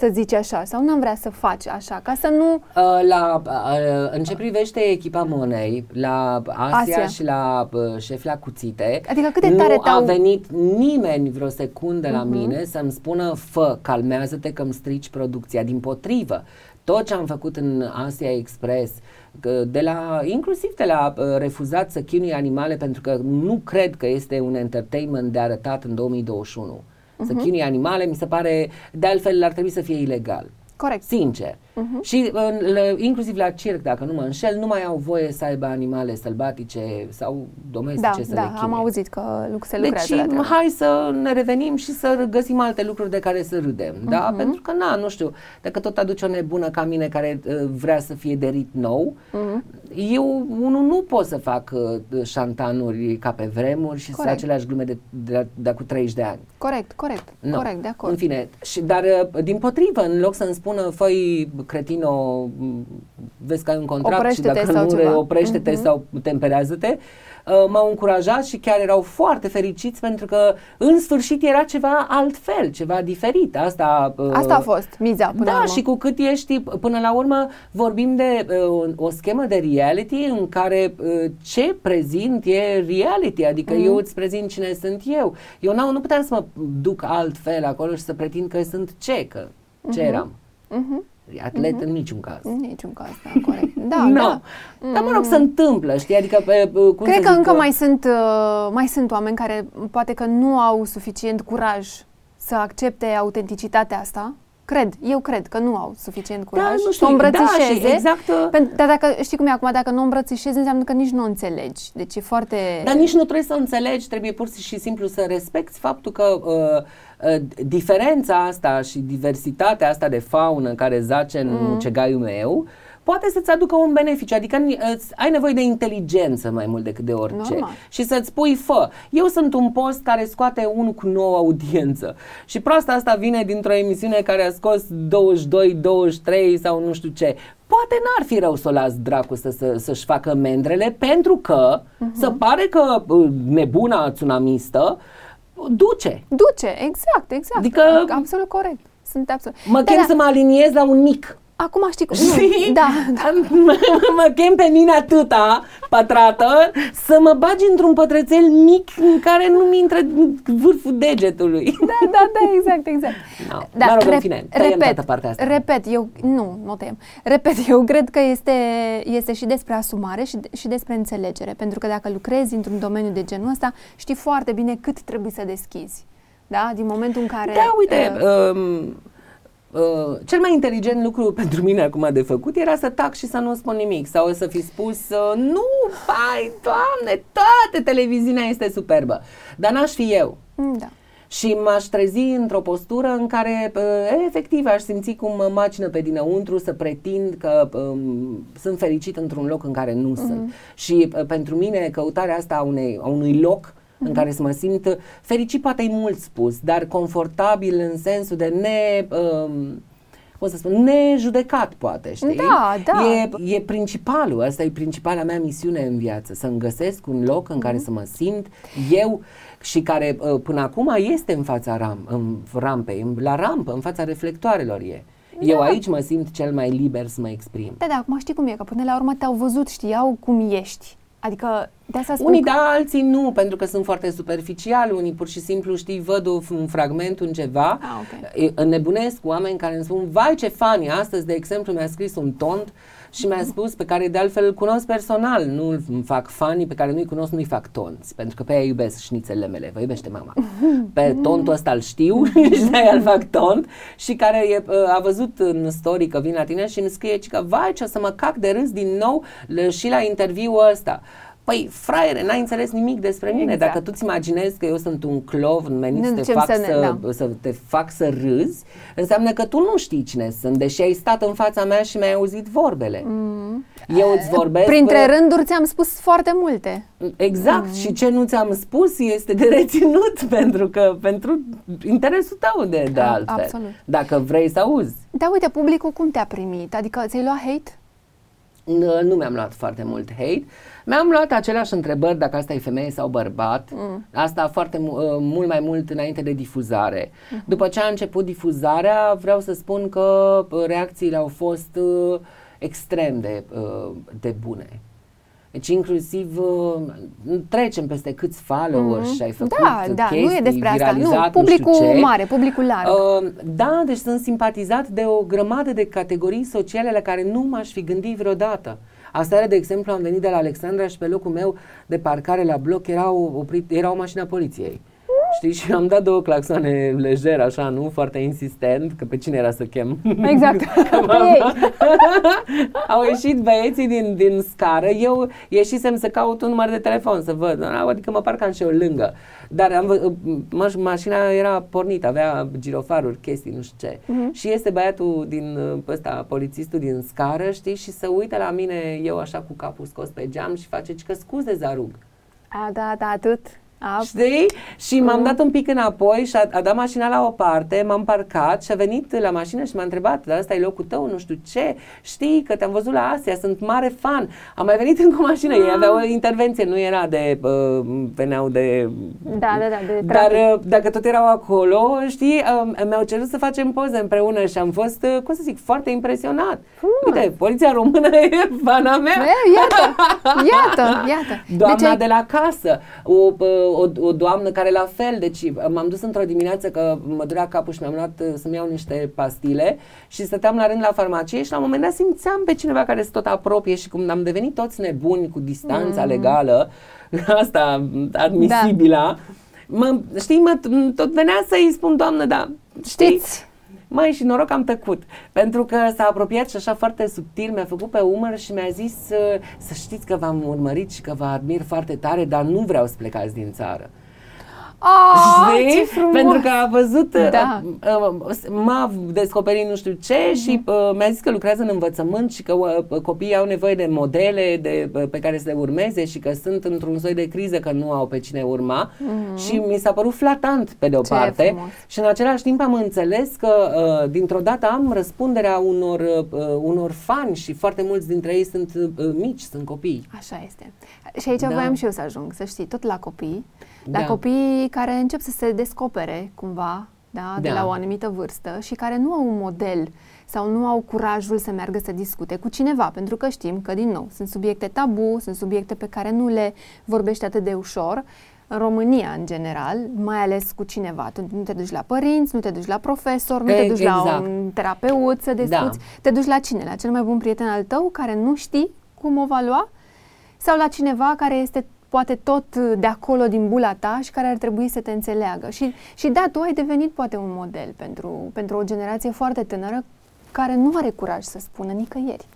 să zici așa sau n-am vrea să faci așa, ca să nu... Uh, La, uh, în ce privește echipa Monei, la Asia, Asia. și la uh, șef la cuțite, Adică cât de tare nu a te-au- venit nimeni vreo secundă la Mhm. mine să-mi spună, fă, calmează-te că îmi strici producția. Din potrivă, tot ce am făcut în Asia Express, că de la, inclusiv de la uh, refuzat să chinui animale pentru că nu cred că este un entertainment de arătat în 2021. Să Mhm. chinui animale mi se pare, de altfel ar trebui să fie ilegal. Corect. Sincer. Mhm. Și în, le, inclusiv la circ, dacă nu mă înșel, nu mai au voie să aibă animale sălbatice sau domestice Da, să da, le am chinuie. auzit că lucru se Deci lucrează la treabă. hai să ne revenim și să găsim alte lucruri de care să râdem, da? Mhm. Pentru că, na, nu știu, dacă tot aduce o nebună ca mine care uh, vrea să fie de rit nou, Mhm. eu, unul, nu pot să fac uh, șantanuri ca pe vremuri și să Corect. aceleași glume de, de, de cu 30 de ani. Corect, corect, Nu. corect, de acord. În fine, și, dar uh, din potrivă, în loc să-mi spună, făi, cretino, m, vezi că ai un contract Oprește-te și dacă sau nu ceva." oprește-te Mhm. sau temperează-te, uh, m-au încurajat și chiar erau foarte fericiți pentru că în sfârșit era ceva altfel, ceva diferit. Asta, uh, Asta a fost miza până la da, urmă. și cu cât ești, până la urmă, vorbim de uh, o, o schemă de reality în care uh, ce prezint e reality, adică Mhm. eu îți prezint cine sunt eu. Eu n-au, nu puteam să mă duc altfel acolo și să pretind că sunt ce, că ce eram. Mhm. Atlet în niciun caz. În niciun caz, da, corect. Da, no. da. Dar mă rog, se întâmplă, știi, adică pe, cum Cred să că zic, încă uh, mai sunt, uh, mai sunt oameni care poate că nu au suficient curaj să accepte autenticitatea asta. Cred, eu cred că nu au suficient curaj da, nu să știu, o îmbrățișeze. Da, și exact, uh, Pen- dar dacă, știi cum e acum, dacă nu o îmbrățișezi, înseamnă că nici nu o înțelegi. Deci e foarte... Dar nici nu trebuie să înțelegi, trebuie pur și simplu să respecti faptul că uh, uh, diferența asta și diversitatea asta de faună care zace în Mm. mucegaiul meu poate să-ți aducă un beneficiu, adică ni- îți- ai nevoie de inteligență mai mult decât de orice Normal. și să-ți spui, fă, eu sunt un post care scoate unul cu nouă audiență și proasta asta vine dintr-o emisiune care a scos 22, 23 sau nu știu ce. Poate n-ar fi rău să o las dracu să, să, să-și facă mendrele pentru că Mhm. să pare că uh, nebuna tsunamistă duce. Duce, exact, exact. Adică- Absolut corect. Sunt absolut... Mă Da, chem da. să mă aliniez la un mic. Acum știi cum... Știi? Nu, da, da. mă, mă chem pe mine atâta pătrată să mă bagi într-un pătrățel mic în care nu-mi intră vârful degetului. Da, da, da, exact, exact. No. Mă rog, în fine, tăiem toată partea asta. repet, eu, nu, nu tăiem. Repet, eu cred că este, este și despre asumare și, și despre înțelegere, pentru că dacă lucrezi într-un domeniu de genul ăsta, știi foarte bine cât trebuie să deschizi. Da? Din momentul în care... Da, uite, uh, um, uh, cel mai inteligent lucru pentru mine acum de făcut era să tac și să nu spun nimic sau să fi spus uh, nu, pai, doamne, toată televiziunea este superbă, dar n-aș fi eu. da. Și m-aș trezi într-o postură în care, uh, efectiv, aș simți cum mă macină pe dinăuntru să pretind că um, sunt fericit într-un loc în care nu sunt. Și uh, pentru mine, căutarea asta a, unei, a unui loc în care să mă simt fericit, poate e mult spus, dar confortabil în sensul de ne... Um, cum să spun, nejudecat poate, știi? Da, da. E, e principalul, asta e principala mea misiune în viață, să-mi găsesc un loc în care să mă simt eu și care uh, până acum este în fața ram, în rampei, în- la rampă, în fața reflectoarelor e. Eu aici mă simt cel mai liber să mă exprim. Da, da, acum știi cum e, că până la urmă te-au văzut, știau cum ești. Adică, de asta spun Unii că- da, alții nu, pentru că sunt foarte superficiali, unii pur și simplu, știi, văd o- un fragment, un ceva, Ah, ok. e- înnebunesc oameni care îmi spun, vai ce fani, astăzi, de exemplu, mi-a scris un tont și mi-a spus, pe care de altfel îl cunosc personal, nu îmi fac fanii, pe care nu-i cunosc, nu-i fac tonți, pentru că pe aia iubesc șnițelele mele, vă iubește mama. Pe tontul ăsta îl știu și de aia îl fac tont și care e, a văzut în story că vin la tine și îmi scrie ci că, vai, ce o să mă cac de râs din nou l- și la interviul ăsta. Păi, fraiere, n-ai înțeles nimic despre mine. Exact. Dacă tu-ți imaginezi că eu sunt un clovn menit Nu să te, ducem fac să ne- să, da. să te fac să râzi, înseamnă că tu nu știi cine sunt, deși ai stat în fața mea și mi-ai auzit vorbele. Mm. Eu îți vorbesc... Printre uh, rânduri ți-am spus foarte multe. Exact, Mm. și ce nu ți-am spus este de reținut pentru că pentru interesul tău de, de A- altfel. absolut. Dacă vrei să auzi. Da, uite, publicul cum te-a primit? Adică ți-ai luat hate? N- Nu mi-am luat foarte mult hate. Mi-am luat aceleași întrebări dacă asta e femeie sau bărbat. Mm. Asta foarte mu- uh, mult mai mult înainte de difuzare. Mhm. După ce a început difuzarea, vreau să spun că uh, reacțiile au fost uh, extrem de, uh, de bune. Deci inclusiv uh, trecem peste câți followers Mhm. și ai făcut Da, da, nu e chestii, despre asta. Nu, viralizat, publicul știu ce. mare, publicul larg. Uh, da, deci sunt simpatizat de o grămadă de categorii sociale la care nu m-aș fi gândit vreodată. Aseară, de exemplu, am venit de la Alexandra și pe locul meu de parcare la bloc era o, oprit, era o mașină a poliției. Știi, și am dat două claxoane lejer, așa, nu? Foarte insistent, că pe cine era să chem? Exact. Au ieșit băieții din, din scară, eu ieșisem să caut un număr de telefon, să văd, adică mă parcam și eu lângă. Dar am, maș, mașina era pornită, avea girofaruri, chestii, nu știu ce. Uh-huh. Și este băiatul din ăsta, polițistul din scară, știi, și să uită la mine, eu așa cu capul scos pe geam și face că scuze, Zarug. A, da, da, atât. A, Știi? Și m-am dat un pic înapoi și a, a dat mașina la o parte, m-am parcat și a venit la mașină și m-a întrebat, dar ăsta e locul tău, nu știu ce, știi că te-am văzut la Asia, sunt mare fan. Am mai venit încă o mașină, ei aveau o intervenție, nu era de, uh, veneau de... Da, da, da, de Dar uh, dacă tot erau acolo, știi, uh, mi-au cerut să facem poze împreună și am fost, uh, cum să zic, foarte impresionat. Frumos. Uite, poliția română e fana mea. E, iată, iată, iată. Doamna deci, de la casă, o, uh, o, o doamnă care la fel, deci m-am dus într-o dimineață că mă durea capul și mi-am luat uh, să-mi iau niște pastile și stăteam la rând la farmacie și la un moment dat simțeam pe cineva care se tot apropie și cum am devenit toți nebuni cu distanța mm. legală, asta admisibilă, da. mă, știi, mă, tot venea să-i spun, doamnă, da, știți, mai și noroc am tăcut, pentru că s-a apropiat și așa foarte subtil, mi-a făcut pe umăr și mi-a zis să știți că v-am urmărit și că vă admir foarte tare, dar nu vreau să plecați din țară. Oh, Ce frumos. Pentru că a văzut, da. uh, uh, m-a descoperit nu știu ce uh-huh. și uh, mi-a zis că lucrează în învățământ și că uh, copiii au nevoie de modele de, uh, pe care să le urmeze și că sunt într-un soi de criză că nu au pe cine urma uh-huh. și mi s-a părut flatant pe de o Ce parte frumos. și în același timp am înțeles că uh, dintr-o dată am răspunderea unor, uh, unor fani și foarte mulți dintre ei sunt uh, mici, sunt copii. Așa este. Și aici da. voiam și eu să ajung, să știi, tot la copii la Da. copiii care încep să se descopere cumva da, de Da. la o anumită vârstă și care nu au un model sau nu au curajul să meargă să discute cu cineva, pentru că știm că, din nou, sunt subiecte tabu, sunt subiecte pe care nu le vorbești atât de ușor. În România, în general, mai ales cu cineva. Tu nu te duci la părinți, nu te duci la profesor, nu E- te duci la exact. un terapeut să discuți, te duci la cine? La cel mai bun prieten al tău care nu știi cum o va lua? Sau la cineva care este poate tot de acolo din bula ta și care ar trebui să te înțeleagă. Și, și da, tu ai devenit poate un model pentru, pentru o generație foarte tânără care nu are curaj să spună nicăieri.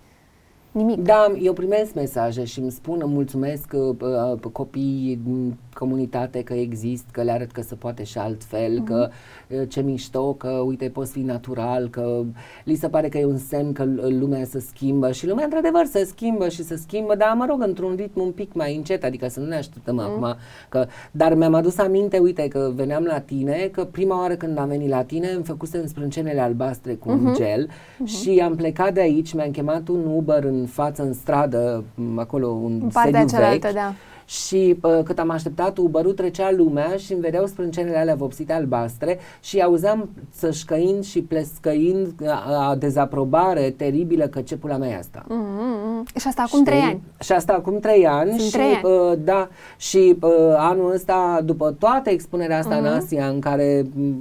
Nimic. Da, eu primesc mesaje și îmi spun, îmi mulțumesc uh, uh, copiii din comunitate că exist, că le arăt că se poate și altfel, Mhm. că uh, ce mișto, că uite poți fi natural, că li se pare că e un semn că uh, lumea se schimbă și lumea într-adevăr se schimbă și se schimbă, dar mă rog, într-un ritm un pic mai încet, adică să nu ne așteptăm Mhm. acum. Că, dar mi-am adus aminte, uite, că veneam la tine, că prima oară când am venit la tine îmi făcusem sprâncenele albastre cu un gel și am plecat de aici, mi-am chemat un Uber în față, în stradă, m, acolo, un În partea sediu cealaltă, vechi. da. Și uh, cât am așteptat Uber-ul, trecea lumea și îmi vedeau sprâncenele alea vopsite albastre și auzeam țășcăind și plescăind a, a dezaprobare teribilă că ce pula mea e asta. Mm-hmm. Și asta acum trei Știi? ani. Și asta acum trei ani. Sunt și, trei ani. Uh, da, și uh, anul ăsta, după toată expunerea asta în Mhm. Asia, în care m,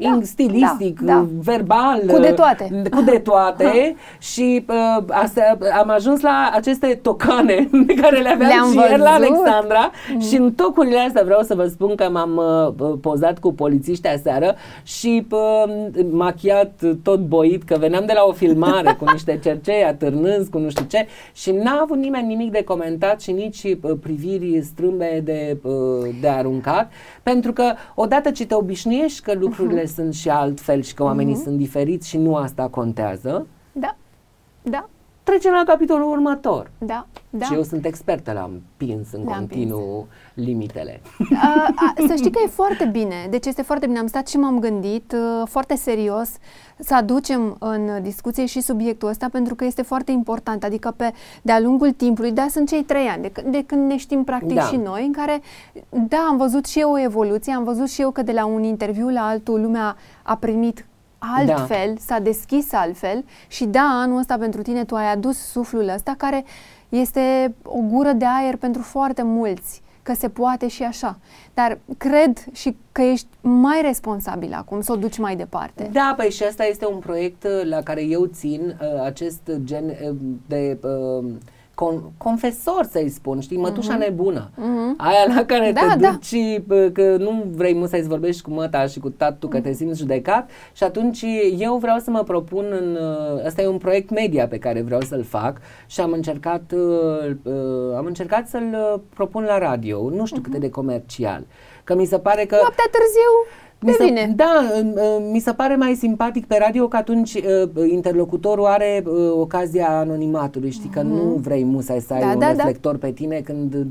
Da, in- stilistic, da, da. verbal, Cu de toate. cu de toate și uh, asta, am ajuns la aceste tocane pe care le aveam Le-am și ieri la văzut. Alexandra și în tocurile astea vreau să vă spun că m-am uh, pozat cu polițiști aseară și uh, machiat tot boit că veneam de la o filmare cu niște cercei atârnânzi cu nu știu ce și n-a avut nimeni nimic de comentat și nici uh, priviri strâmbe de, uh, de aruncat pentru că odată ce te obișnuiești că lucrurile sunt și altfel și că oamenii sunt diferiți și nu asta contează, Da, da, trecem la capitolul următor. da, da. Și eu sunt expertă la împins în La continuu limitele. A, a, să știi că e foarte bine. Deci este foarte bine. Am stat și m-am gândit uh, foarte serios să aducem în discuție și subiectul ăsta pentru că este foarte important. Adică pe de-a lungul timpului, da, sunt cei trei ani de, c- de când ne știm practic Da. și noi, în care, da, am văzut și eu o evoluție, am văzut și eu că de la un interviu la altul lumea a primit altfel, s-a deschis altfel și da, anul ăsta pentru tine tu ai adus suflul ăsta care este o gură de aer pentru foarte mulți că se poate și așa. Dar cred și că ești mai responsabil acum să o duci mai departe. Da, păi și asta este un proiect uh, la care eu țin, uh, acest gen uh, de uh, con- confesor să-i spun, știi, mătușa nebună. Aia la care Mhm. Da, te da. duci și bă, că nu vrei mult să-i vorbești cu măta și cu tatu că te simți judecat și atunci eu vreau să mă propun în... uh, Ăsta e un proiect media pe care vreau să-l fac și am încercat, uh, uh, am încercat să-l uh, propun la radio, nu știu cât de comercial. Că mi se pare că... Noaptea târziu Mi se, devine. da, uh, uh, mi se pare mai simpatic pe radio că atunci uh, interlocutorul are uh, ocazia anonimatului, știi, că nu vrei musai să ai Da, un da, da. reflector pe tine când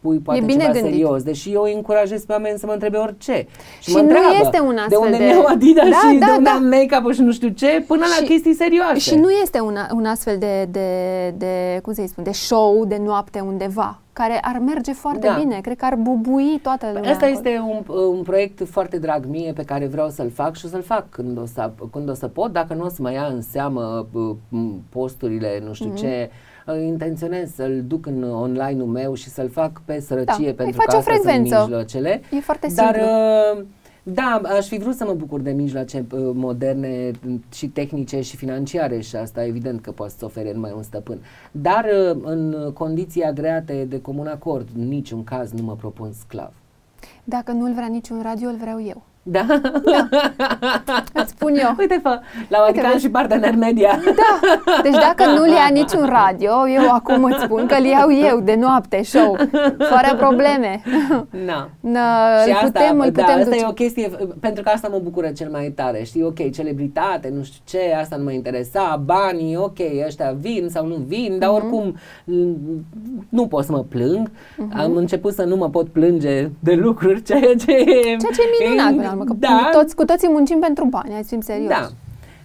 uh, spui poate bine ceva gândit. serios, deși eu îi încurajez pe oameni să mă întrebe orice. Și mă nu întreabă este un de astfel unde de- mi-au Adidas Da, și da, de unde da. am make-up și nu știu ce, până la Și- chestii serioase. Și nu este un, un astfel de, de, de, cum să spun, de show de noapte undeva, care ar merge foarte Da. bine. Cred că ar bubui toată lumea. Asta acolo. este un, un proiect foarte drag mie pe care vreau să-l fac și o să-l fac când o să, când o să pot, dacă nu o să mă ia în seamă uh, m, posturile, nu știu Mhm. ce, uh, intenționez să-l duc în online-ul meu și să-l fac pe sărăcie Da, îi pentru faci că o astea sunt frecvență. mijloacele. E foarte Dar simplu. uh, da, aș fi vrut să mă bucur de mijloace uh, moderne m, și tehnice și financiare și asta evident că poate să ofere numai un stăpân. Dar uh, în condiții agreate de comun acord, în niciun caz nu mă propun sclav. Dacă nu-l vrea niciun radio, îl vreau eu. Da? Îți spun eu. Uite, fă, la Vatican vezi? și partener media. Da, deci dacă nu-l ia niciun radio, eu acum îți spun că-l iau eu de noapte, show, fără probleme. Na. Nă, și îl asta, putem, îl da, putem asta duce. e o chestie, pentru că asta mă bucură cel mai tare, știi, ok, celebritate, nu știu ce, asta nu mă interesa, banii, ok, ăștia vin sau nu vin, Mhm. dar oricum m, nu pot să mă plâng, Mhm. am început să nu mă pot plânge de lucruri, ceea ce e... Ceea ce e minunat, până la urmă, că da, toți, cu toții muncim pentru bani, hai să fim serios. da,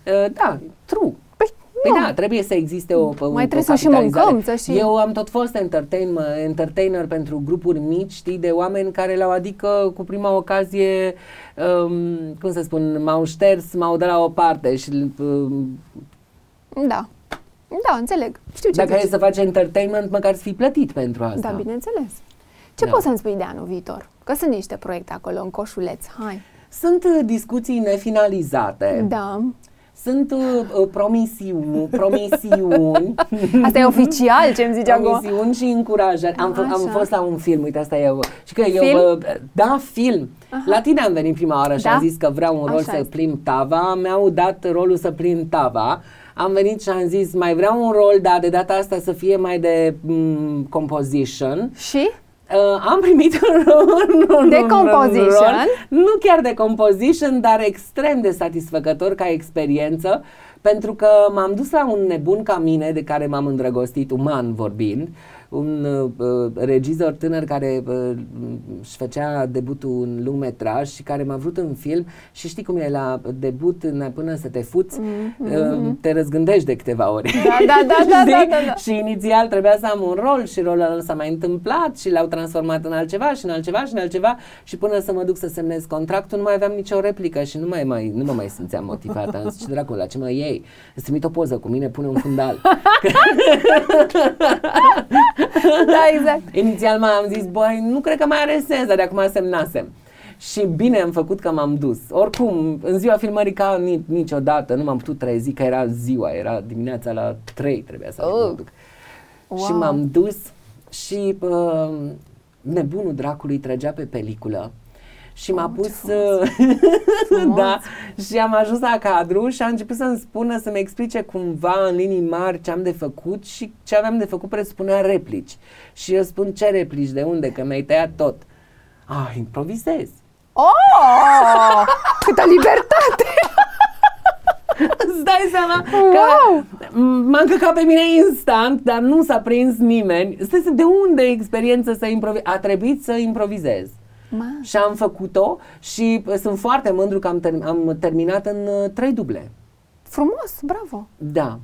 Uh, da, true. Păi, Păi nu. da, trebuie să existe o, o Mai o trebuie să și capitalizare. mâncăm, să și- Eu am tot fost entertain, entertainer pentru grupuri mici, știi, de oameni care la adică cu prima ocazie, um, cum să spun, m-au șters, m-au dat la o parte și um, Da. Da, înțeleg. Știu ce dacă e zici. să faci entertainment, măcar să fii plătit pentru asta. Da, bineînțeles. Ce Da. poți să-mi spui de anul viitor? Că sunt niște proiecte acolo în coșuleț. Hai. Sunt uh, discuții nefinalizate. Da. Sunt uh, uh, promisiuni, promisiuni. Asta e oficial ce îmi zici acum. Promisiuni și încurajări. Am, f- am Așa. fost la un film, uite asta e eu. Și că eu, Film? uh, da, film. La tine am venit prima oară și Da? am zis că vreau un rol Așa să este. plim tava. Mi-au dat rolul să plim tava. Am venit și am zis, mai vreau un rol, dar de data asta să fie mai de mm, composition. Și? Uh, am primit un rol, un, De un composition? rol, nu chiar de composition, dar extrem de satisfăcător ca experiență, pentru că m-am dus la un nebun ca mine, de care m-am îndrăgostit, uman vorbind, un uh, regizor tânăr care uh, își făcea debutul în lung metraj și care m-a vrut în film și știi cum e la debut în- până să te fuți, uh, te răzgândești de câteva ori. Mm-hmm. Da, da, da, da, Știi? da, da, da. Și inițial trebuia să am un rol și rolul ăla s-a mai întâmplat și l-au transformat în altceva și în altceva și în altceva și până să mă duc să semnez contractul nu mai aveam nicio replică și nu, mai, mai, nu mă mai simțeam motivată. Am zis, ce dracu, la ce mă iei? Îți trimit o poză cu mine, pune un fundal. Da, exact. Inițial m-am zis, băi, nu cred că mai are sens, dar de acum semnasem. Și bine am făcut că m-am dus. Oricum, în ziua filmării ca ni- niciodată nu m-am putut trezi, că era ziua, era dimineața la 3 trebuia să Oh. mă duc. Wow. Și m-am dus și uh, nebunul dracului trăgea pe peliculă. Și m-a Oh, ce pus frumos. uh, da, și am ajuns la cadru și a început să-mi spună, să-mi explice cumva în linii mari ce am de făcut și ce aveam de făcut presupunea replici. Și eu spun ce replici, de unde, că mi-ai tăiat tot. Ah, improvizez. Oh! Câtă libertate! Îți dai seama Wow! că m-am căcat pe mine instant, dar nu s-a prins nimeni. Stai să- de unde experiență să improvizez? A trebuit să improvizez. Ma. Și am făcut-o și uh, sunt foarte mândru că am, ter- am terminat în uh, trei duble. Frumos, bravo! Da,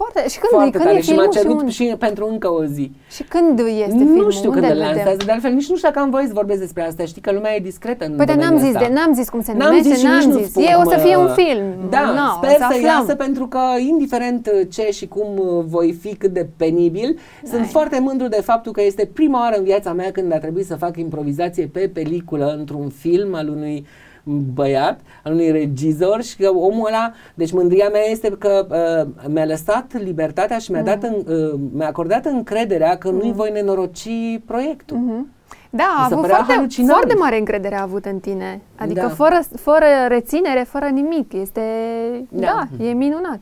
Foarte. Și când, foarte când tare e și m-a filmul și, cerut unde? și, pentru încă o zi. și când este nu filmul? știu unde când îl îl vedem? lansează, de altfel nici nu știu dacă am voie să vorbesc despre asta. Știi că lumea e discretă în Păi dar n-am domeniul zis, ăsta. de, n-am zis cum se N-am numește, zis și n-am nici nu zis. spun, E, o să mă. fie un film. Da, no, sper o să, aflăm. iasă pentru că indiferent uh, ce și cum uh, voi fi cât de penibil, sunt Ai. foarte mândru de faptul că este prima oară în viața mea când a trebuit să fac improvizație pe peliculă într-un film al unui băiat, al unui regizor și că omul ăla, deci mândria mea este că uh, mi-a lăsat libertatea și mi-a, dat în, uh, mi-a acordat încrederea că nu-i voi nenoroci proiectul. Mhm. Da, a Mi se avut părea foarte, halucinant. foarte mare încredere a avut în tine. Adică Da. fără, fără reținere, fără nimic. Este, da, Da. e minunat.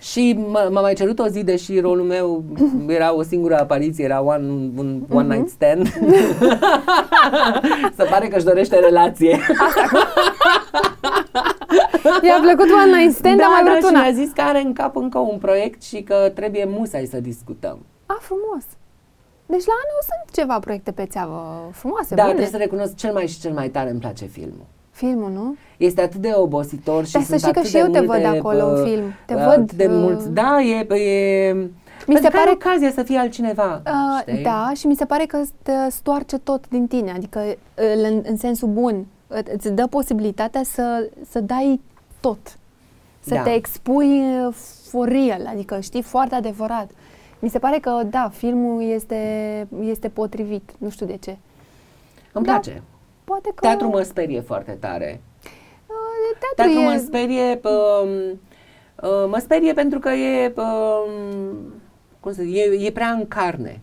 Și m- m-a mai cerut o zi, deși rolul meu era o singură apariție, era one, un one night stand. Se pare că își dorește relație. I-a plăcut One Night Stand, da, a mai da, vrut și una. mi-a zis că are în cap încă un proiect și că trebuie musai să discutăm. A, frumos. Deci la anul sunt ceva proiecte pe țeavă frumoase, Da, bune. trebuie să recunosc, cel mai și cel mai tare îmi place filmul. Filmul, nu? Este atât de obositor și Dar să sunt știi că atât și de eu te multe, văd acolo în uh, film. Te uh, văd, de uh, mulți. Da, e, e Mi se pentru că ai pare- ocazia să fii altcineva. Uh, știi? da, și mi se pare că te stoarce tot din tine, adică uh, în, în sensul bun. Î- Îți dă posibilitatea să, să dai tot. Să Da. te expui uh, for real, adică știi, foarte adevărat. Mi se pare că, da, filmul este, este potrivit, nu știu de ce. Îmi da. place. Poate că... Teatru mă sperie foarte tare. Uh, teatru Teatru e... mă sperie, um, uh, mă sperie pentru că e, um, cum să zic, e, e prea în carne.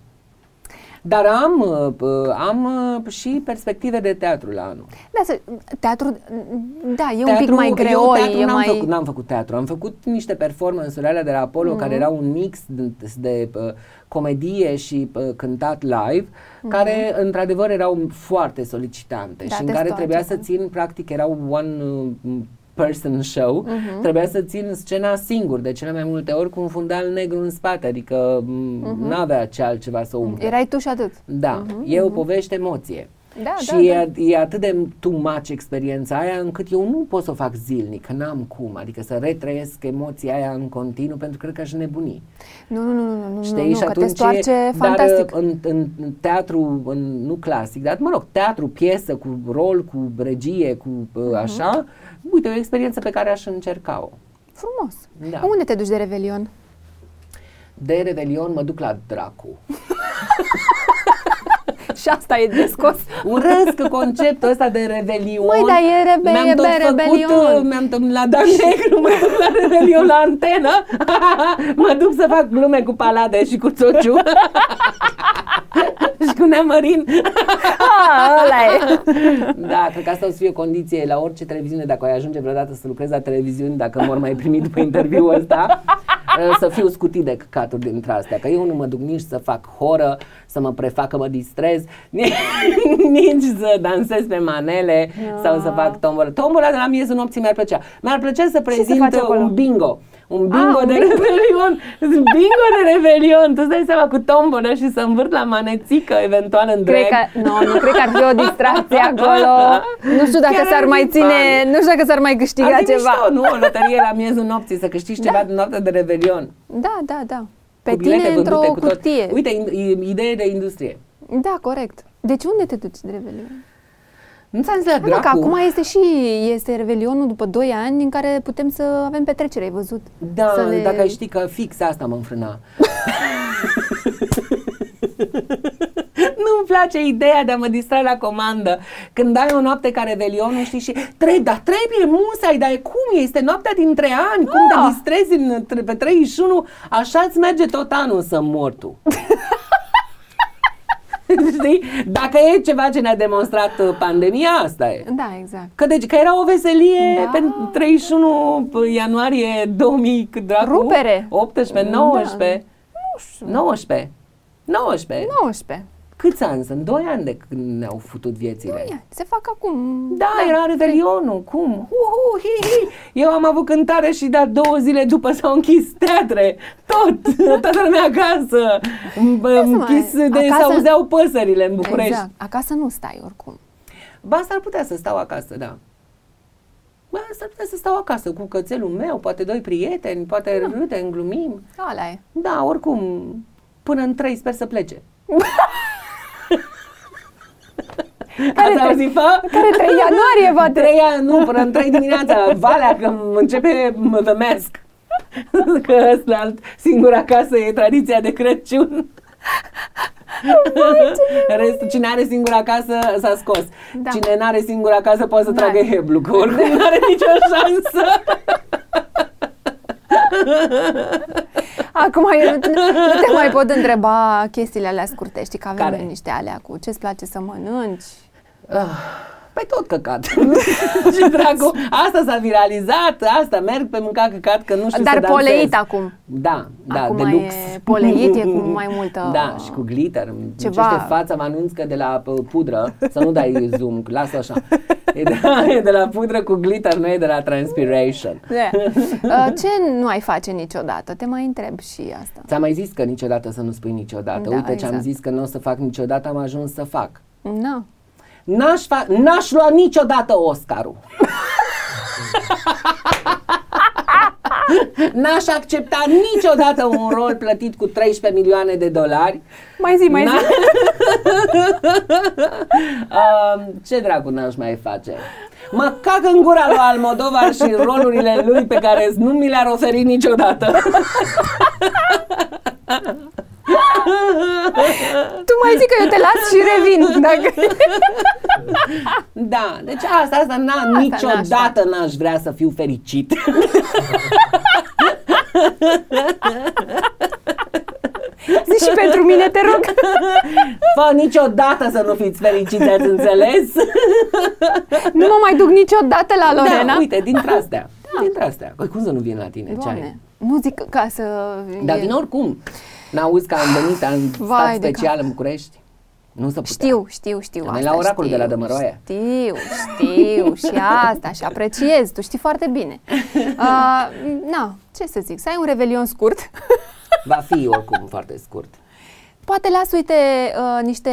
Dar am, uh, uh, am uh, și perspective de teatru la anul. Da, să, teatru, da, e un Teatru- pic mai eu greoi, teatru e n-am, mai... făcut, n-am făcut teatru, am făcut niște performance-uri alea de la Apollo Mhm. care erau un mix de, de uh, comedie și uh, cântat live, care într-adevăr erau foarte solicitante Mhm. Da, și în te care stoarce, trebuia să da. țin, practic erau one uh, person show, Mhm. trebuia să țin scena singur, de cele mai multe ori cu un fundal negru în spate, adică m- n-avea ce altceva să umple. Erai tu și atât. Da, e o poveste emoție. Da, și da, e, e atât de too much experiența aia încât eu nu pot să o fac zilnic, că n-am cum, adică să retrăiesc emoția aia în continuu pentru că cred că aș nebuni. Nu, nu, nu, nu, nu, Știi? nu, și că te atunci, stoarce dar fantastic. în, în, în teatru, în, nu clasic, dar mă rog, teatru, piesă, cu rol, cu regie, cu Mhm. uh, așa, uite, o experiență pe care aș încerca-o. Frumos. Da. Unde te duci de Revelion? De Revelion mă duc la dracu. Și asta e de scos. Urăsc conceptul ăsta de revelion. Măi, dar e rebe- mi-am e tot be- făcut, rebelion. uh, mi-am tot la Dan Negru, mă duc la revelion la antenă. mă duc să fac glume cu Palade și cu Țociu. și cu Neamărin. Ah, ăla e. da, cred că asta o să fie o condiție la orice televiziune, dacă ai ajunge vreodată să lucrezi la televiziuni, dacă mor mai primi după interviul ăsta, uh, să fiu scutit de căcaturi dintre astea, că eu nu mă duc nici să fac horă, să mă prefac că mă distrez, nici, nici să dansez pe manele sau să fac tombola. Tombola de la miezul nopții mi-ar plăcea. Mi-ar plăcea să prezint faci acolo? un bingo. Un bingo Ah, un de bingo. revelion. Bingo de revelion. Tu stai seama cu tombolă și să învârt la manețică, eventual în drag. Cred că, nu, nu cred că ar fi o distracție acolo. Nu știu dacă Chiar s-ar ar mai fi ține, fun. nu știu dacă s-ar mai câștiga Ar fi ceva. mișto, nu? O loterie la miezul nopții, să câștigi ceva din noaptea de revelion. Da, da, da. Pe Cu bilete tine într-o vândute cu tot. cutie. Uite, in- idee de industrie. Da, corect. Deci unde te duci de Revelion? Nu ți-am zis la Hai, mă, că dracu? acum este și este Revelionul după 2 ani în care putem să avem petrecere, ai văzut? Da, să le- dacă ai ști că fix asta mă înfrâna. Nu-mi place ideea de a mă distra la comandă. Când ai o noapte ca Revelionul, știi, și trebuie, dar trebuie musai, dar cum e? Este noaptea din trei ani, cum Ah. te distrezi în, pe 31, așa îți merge tot anul să mor tu. Știi? Dacă e ceva ce ne-a demonstrat uh, pandemia, asta e. Da, exact. Că, deci, că era o veselie Da. pe 31 ianuarie 2000, cât dracu? Rupere. 18, Da. 19. Nu știu. 19. 19. 19. Câți ani sunt? 2 ani de când ne-au futut viețile. Ia, se fac acum. Da, era Revelionul, cum? Uhu, hi, hi. Eu am avut cântare și da două zile după s-au închis teatre, tot, toată lumea acasă, M- închis mai- de acasă- s-auzeau păsările în București. Exact. Acasă nu stai oricum. Ba, s-ar putea să stau acasă, da. Ba, s-ar putea să stau acasă cu cățelul meu, poate doi prieteni, poate Da. râdem, glumim. Ala e. Da, oricum, până în trei sper să plece. Care Ați tre- auzit, fă? Care 3 ianuarie, poate? Trei ani, nu, până în trei dimineața, valea, că începe m- The Mask. că ăsta, singura casă e tradiția de Crăciun. Restul, cine are singur acasă s-a scos. Da. Cine n-are singur acasă poate să Da. tragă heblu, că oricum nu are nicio șansă. Acum eu nu, nu te mai pot întreba chestiile alea scurte, știi că avem Care? noi niște alea cu ce-ți place să mănânci. Păi tot căcat. Și dracu, asta s-a viralizat, asta merg pe mâncat căcat, că nu știu Dar să dansez. poleit acum. Da, da, Acum de e lux. poleit, e cu mai multă- Da, și cu glitter. Îmi Ceva- Ceva... fața, mă anunț că de la uh, pudră, să nu dai zoom, lasă așa. E de, e de la pudră cu glitter, nu e de la transpiration. Da. Uh, Ce nu ai face niciodată? Te mai întreb și asta. Ți-am mai zis că niciodată să nu spui niciodată. Da, Uite ce am exact. zis că nu o să fac niciodată, am ajuns să fac. Na. N-aș, fa- n-aș lua niciodată Oscarul. N-aș accepta niciodată un rol plătit cu 13 milioane de dolari. Mai zi, mai zi. N- um, ce dracu n-aș mai face? Mă cac în gura lui Almodovar și rolurile lui pe care nu mi le-ar oferi niciodată. Tu mai zic că eu te las și revin. Dacă... Da, deci asta, asta, na, n-aș niciodată n-aș vrea să fiu fericit. Zi și pentru mine, te rog. Fă niciodată să nu fiți fericiți, ați înțeles? Nu mă mai duc niciodată la Lorena. Da, uite, dintre astea. Dintre astea. Păi cum să nu vin la tine? Ce ai? Doamne, nu zic ca să... Dar e- vin oricum. N-auzi că am venit, am Vai stat de special cap. în București? Nu se putea. Știu, știu, știu. Am asta la oracol știu, de la Dămăroaie. Știu, știu și asta și apreciez, tu știi foarte bine. Uh, na, ce să zic, să ai un revelion scurt. Va fi oricum foarte scurt. Poate las, uite, uh, niște...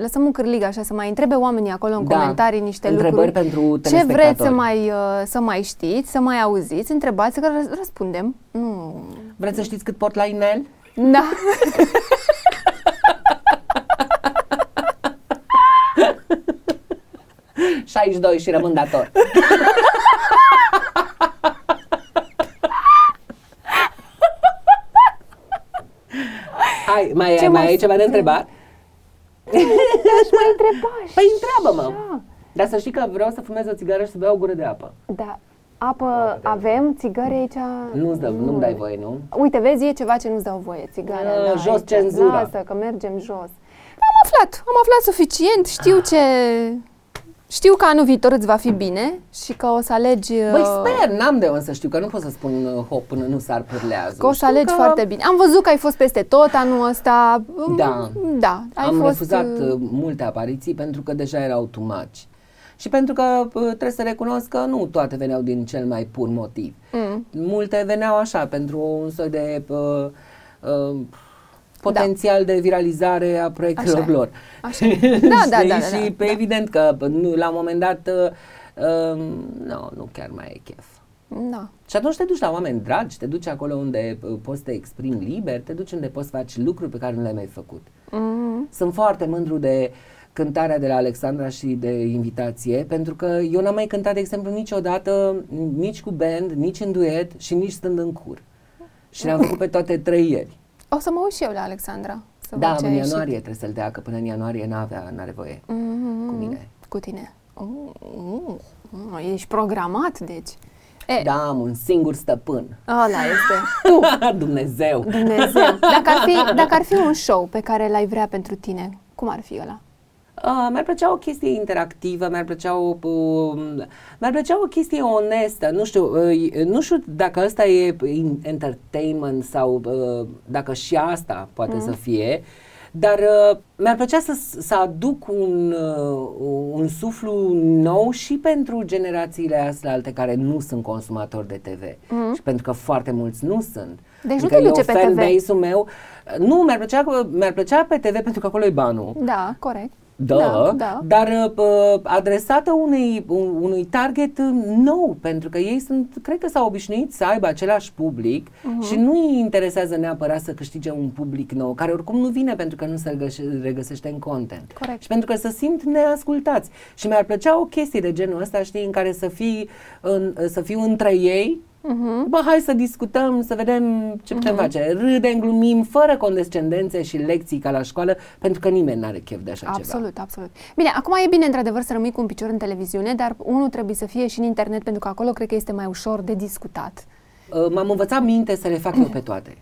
Lăsăm un cârlig așa să mai întrebe oamenii acolo în Da, comentarii niște întrebări lucruri. pentru Ce vreți să telespectatori. mai, uh, să mai știți, să mai auziți, întrebați, că răs- răspundem. Nu... Vreți să știți cât port la inel? Da. Mm. 62 și rămân dator. Hai, mai, Ce ai, mai mai ai ceva de să- întrebat? Aș mai întreba și Păi întreabă-mă. așa. Dar să știi că vreau să fumez o țigară și să beau o gură de apă. Da. Apă avem, țigări aici? Nu-ți dă, nu-mi dai voie, nu? Uite, vezi, e ceva ce nu-ți dau voie, țigarea. Uh, da, jos aici. cenzura. Lasă, că mergem jos. Am aflat, am aflat suficient, știu ce... Știu că anul viitor îți va fi bine și că o să alegi... Băi, uh, sper, n-am de unde să știu, că nu pot să spun uh, hop până nu s-ar pârlează. Că o să Știu alegi că foarte bine. Am văzut că ai fost peste tot anul ăsta. Um, Da. Da, ai Am fost... refuzat uh, uh, multe apariții pentru că deja erau too much. Și pentru că uh, trebuie să recunosc că nu toate veneau din cel mai pur motiv. Mm. Multe veneau așa, pentru un soi de uh, uh, potențial de viralizare a proiectelor Așa e. lor. Așa e. Da, da, da, Știi? da, Și da, da. evident că nu, la un moment dat uh, uh, nu, nu chiar mai e chef. Da. Și atunci te duci la oameni dragi, te duci acolo unde uh, poți să te exprimi liber, te duci unde poți să faci lucruri pe care nu le-ai mai făcut. Mm. Sunt foarte mândru de cântarea de la Alexandra și de invitație, pentru că eu n-am mai cântat, de exemplu, niciodată, nici cu band, nici în duet și nici stând în cur. Și le-am făcut pe toate trei ieri. O să mă uit și eu la Alexandra. Să Da, văd ce în a ieșit. ianuarie trebuie să-l dea, că până în ianuarie n-avea, n-are voie Mhm. cu mine. Cu tine. Uh, uh, ești programat, deci. E, Da, am un singur stăpân. ăla este. Tu, Dumnezeu! Dumnezeu. Dacă ar, fi, dacă ar fi un show pe care l-ai vrea pentru tine, cum ar fi ăla? Uh, mi-ar plăcea o chestie interactivă, mi-ar plăcea o, uh, mi-ar plăcea o chestie onestă. Nu știu, uh, nu știu dacă asta e in- entertainment sau uh, dacă și asta poate să fie, dar uh, mi-ar plăcea să, să aduc un, uh, un suflu nou și pentru generațiile astea alte care nu sunt consumatori de TV. Și pentru că foarte mulți nu sunt. Deci nu Adică te duce eu, pe TV. fanbase-ul meu, nu, mi-ar plăcea, mi-ar plăcea pe TV pentru că acolo e banul. Da, corect. Da, Da, da. dar uh, adresată unui, un- unui target uh, nou, pentru că ei sunt, cred că s-au obișnuit să aibă același public Mhm. și nu îi interesează neapărat să câștige un public nou, care oricum nu vine pentru că nu se regăse- regăsește în content. Corect. Și pentru că se simt neascultați. Și mi-ar plăcea o chestie de genul ăsta, știi, în care să, fii în, să fiu între ei Uh-huh. Bă, hai să discutăm, să vedem ce putem uh-huh. face. Râdem, glumim, fără condescendențe și lecții ca la școală, pentru că nimeni nu are chef de așa absolut, ceva. Absolut, absolut. Bine, acum e bine, într-adevăr, să rămâi cu un picior în televiziune, dar unul trebuie să fie și în internet, pentru că acolo cred că este mai ușor de discutat. Uh, m-am învățat minte să le fac eu pe toate.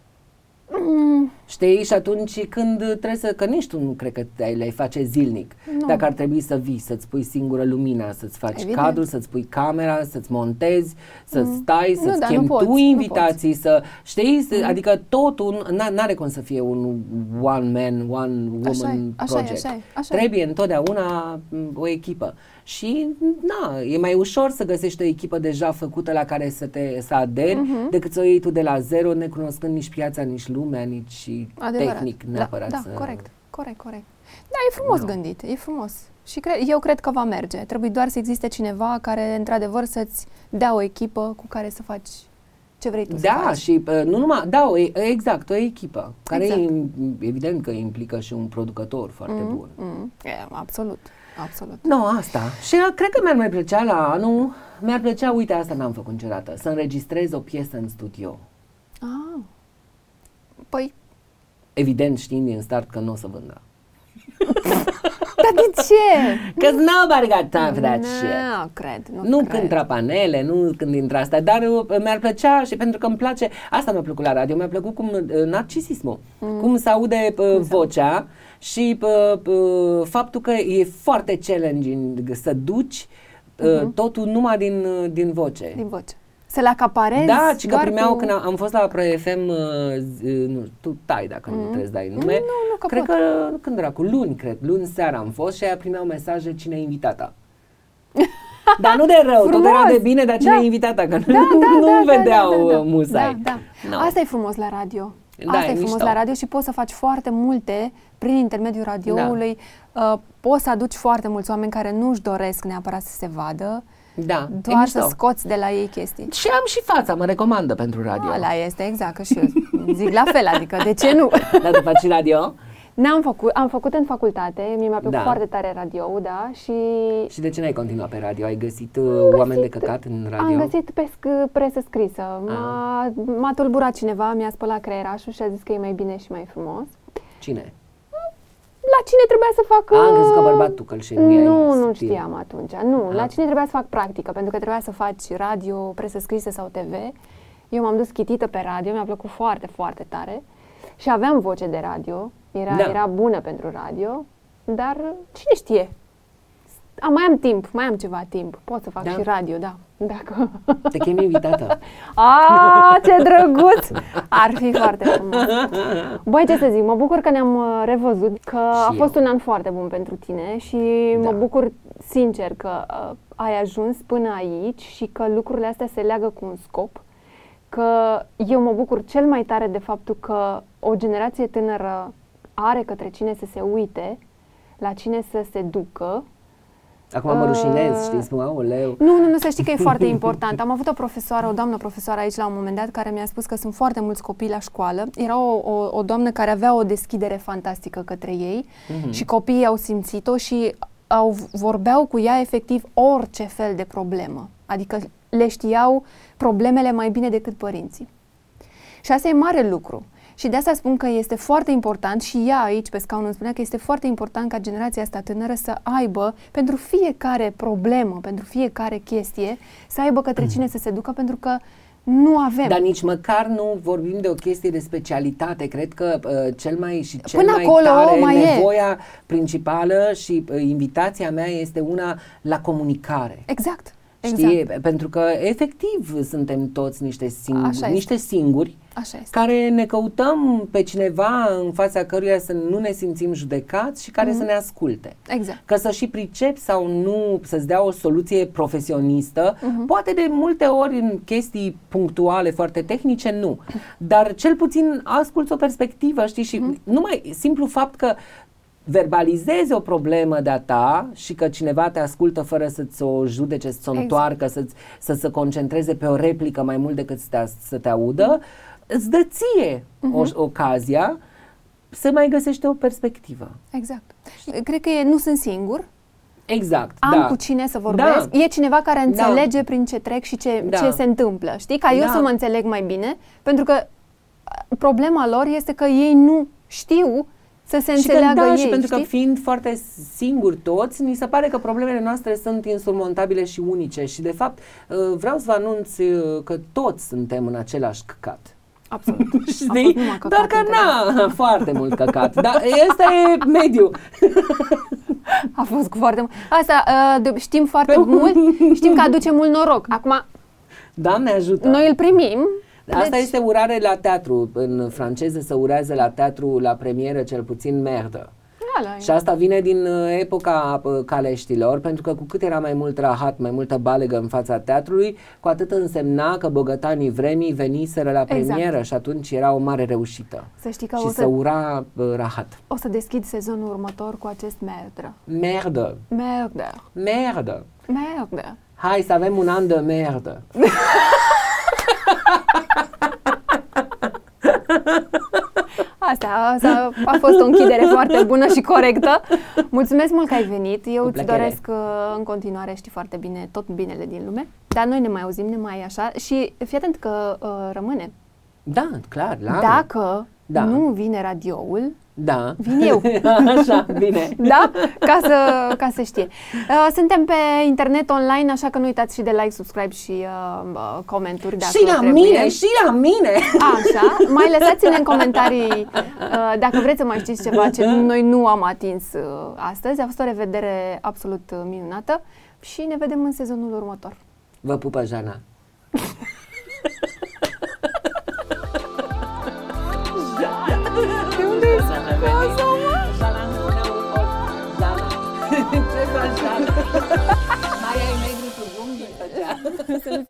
Mm. Știi? Și atunci când trebuie să, că nici tu nu cred că le face zilnic. Nu. Dacă ar trebui să vii, să-ți pui singură lumina, să-ți faci Evident. cadrul, să-ți pui camera, să-ți montezi, să mm. stai, să-ți da, chem tu invitații, să știi? Mm. Adică totul n-are cum să fie un one man, one woman așa așa project. Așa așa Trebuie întotdeauna o echipă. Și, na, e mai ușor să găsești o echipă deja făcută la care să te să aderi, uh-huh. decât să o iei tu de la zero, necunoscând nici piața, nici lumea, nici Adevărat. tehnic da, neapărat. Da, să... corect, corect, corect. Da, e frumos no. gândit, e frumos. Și cre- eu cred că va merge. Trebuie doar să existe cineva care, într-adevăr, să-ți dea o echipă cu care să faci ce vrei tu da, să faci. și uh, nu numai, da, o, exact, o echipă, care exact. e, evident că implică și un producător foarte mm, bun. Mm, e, absolut. Absolut. Nu, no, asta. Și uh, cred că mi-ar mai plăcea la anul, mi-ar plăcea, uite, asta n-am făcut niciodată, să înregistrez o piesă în studio. Ah. Păi... Evident știind din start că nu o să vândă. Dar de ce? Because nobody got time for that no, shit. Nu cred, nu, nu cred. când trapanele, nu când intră asta, dar uh, mi-ar plăcea și pentru că îmi place, asta mi-a plăcut la radio, mi-a plăcut cum uh, narcisismul, mm. cum se aude uh, vocea și uh, uh, faptul că e foarte challenging să duci uh, uh-huh. totul numai din, uh, din voce. Din voce. Să le acaparezi Da, ci că primeau cu... când am, am fost la Pro FM, uh, uh, nu, tu tai dacă mm. nu trebuie să dai nume. Nu, nu, că cred pot. că, când era cu luni, cred, luni seara am fost și aia primeau mesaje cine e invitata. dar nu de rău, frumos. tot era de bine, dar cine da. e invitata, că da, nu, da, nu da, da vedeau da, da, da. musai. Da, da. No. Asta e frumos la radio. Da, Asta e, e frumos mișto. la radio și poți să faci foarte multe prin intermediul radioului. Da. Uh, poți să aduci foarte mulți oameni care nu-și doresc neapărat să se vadă. Da, doar să scoți de la ei chestii. Și am și fața, mă recomandă pentru radio. Ala este, exact, că și eu zic la fel, adică de ce nu? Dar tu faci radio? N-am făcut, am făcut în facultate, mi-a plăcut da. foarte tare radio, da, și... Și de ce n-ai continuat pe radio? Ai găsit, uh, găsit oameni de căcat în radio? Am găsit pe sc- presă scrisă. M-a, ah. m-a tulburat cineva, mi-a spălat creierașul și a zis că e mai bine și mai frumos. Cine? La cine trebuia să facă... Am crezut că bărbatul că Nu, nu știam atunci. Nu, A. la ah. cine trebuia să fac practică, pentru că trebuia să faci radio, presă scrisă sau TV. Eu m-am dus chitită pe radio, mi-a plăcut foarte, foarte tare. Și aveam voce de radio, era, da. era bună pentru radio, dar cine știe? A, mai am timp, mai am ceva timp. Pot să fac da. și radio, da. Dacă... Te chem invitată. A, ce drăguț! Ar fi foarte frumos. Băi, ce să zic, mă bucur că ne-am uh, revăzut, că și a fost eu. un an foarte bun pentru tine și da. mă bucur sincer că uh, ai ajuns până aici și că lucrurile astea se leagă cu un scop. Că eu mă bucur cel mai tare de faptul că o generație tânără are către cine să se uite, la cine să se ducă. Acum mă rușinez, uh, știți, spun, aoleu. Nu, nu, nu, să știi că e foarte important. Am avut o profesoară, o doamnă profesoară aici la un moment dat, care mi-a spus că sunt foarte mulți copii la școală. Era o, o, o doamnă care avea o deschidere fantastică către ei uh-huh. și copiii au simțit-o și au, vorbeau cu ea efectiv orice fel de problemă. Adică le știau problemele mai bine decât părinții. Și asta e mare lucru. Și de asta spun că este foarte important și ea aici pe scaun îmi spunea că este foarte important ca generația asta tânără să aibă pentru fiecare problemă, pentru fiecare chestie, să aibă către cine să se ducă pentru că nu avem. Dar nici măcar nu vorbim de o chestie de specialitate. Cred că uh, cel mai și cel Până mai acolo tare, mai nevoia e. principală și uh, invitația mea este una la comunicare. Exact. Știi? Exact. Pentru că efectiv suntem toți niște singuri, Așa niște singuri Așa este. care ne căutăm pe cineva în fața căruia să nu ne simțim judecați și care mm-hmm. să ne asculte. Exact. Că să și pricepi sau nu, să-ți dea o soluție profesionistă, mm-hmm. poate de multe ori în chestii punctuale, foarte tehnice, nu. Dar cel puțin asculți o perspectivă, știi, și mm-hmm. numai simplu fapt că verbalizezi o problemă de-a ta și că cineva te ascultă fără să-ți o judece, să-ți o exact. întoarcă, să-ți, să se concentreze pe o replică mai mult decât să te, să te audă, îți dă ție uh-huh. o, ocazia să mai găsești o perspectivă. Exact. Cred că e, nu sunt singur, Exact, am da. cu cine să vorbesc, Da. e cineva care înțelege prin ce trec și ce, Da. ce se întâmplă, știi? Ca eu Da. să mă înțeleg mai bine, pentru că uh, problema lor este că ei nu știu să se și că, înțeleagă da, ei, și pentru știi? că fiind foarte singuri toți, ni se pare că problemele noastre sunt insurmontabile și unice și de fapt uh, vreau să vă anunț uh, că toți suntem în același căcat. Absolut. A fost Știi? numai căcat Doar că între na, foarte mult căcat. Dar ăsta e mediu. A fost cu foarte mult. Asta uh, de- știm foarte mult, știm că aduce mult noroc. Acum, Doamne ajută! noi îl primim. Asta deci, este urare la teatru. În franceză se urează la teatru, la premieră, cel puțin merdă. Ala, Și asta vine din uh, epoca uh, caleștilor, pentru că cu cât era mai mult rahat, mai multă balegă în fața teatrului, cu atât însemna că bogătanii vremii veniseră la Exact. premieră și atunci era o mare reușită. Să știi că și o să să, ura uh, rahat. o să deschid sezonul următor cu acest merdă. Merdă, Merdă. merdă. Merdă. Hai să avem un an de merdă. Asta, asta a fost o închidere foarte bună și corectă. Mulțumesc mult că ai venit. Eu Cu îți plăcere. doresc uh, în continuare, știi foarte bine, tot binele din lume. Dar noi ne mai auzim, ne mai așa. Și fii atent că uh, rămâne. Da, clar, la anul. Dacă Da. nu vine radioul, Da. vin eu. Așa, bine. da? Ca să, ca să știe. Uh, suntem pe internet online, așa că nu uitați și de like, subscribe și uh, uh, comenturi dacă și la trebuie. mine, și la mine. Așa, mai lăsați-ne în comentarii uh, dacă vreți să mai știți ceva ce noi nu am atins uh, astăzi. A fost o revedere absolut uh, minunată și ne vedem în sezonul următor. Vă pupă Jana. Jala. Jala. Jala. Jala.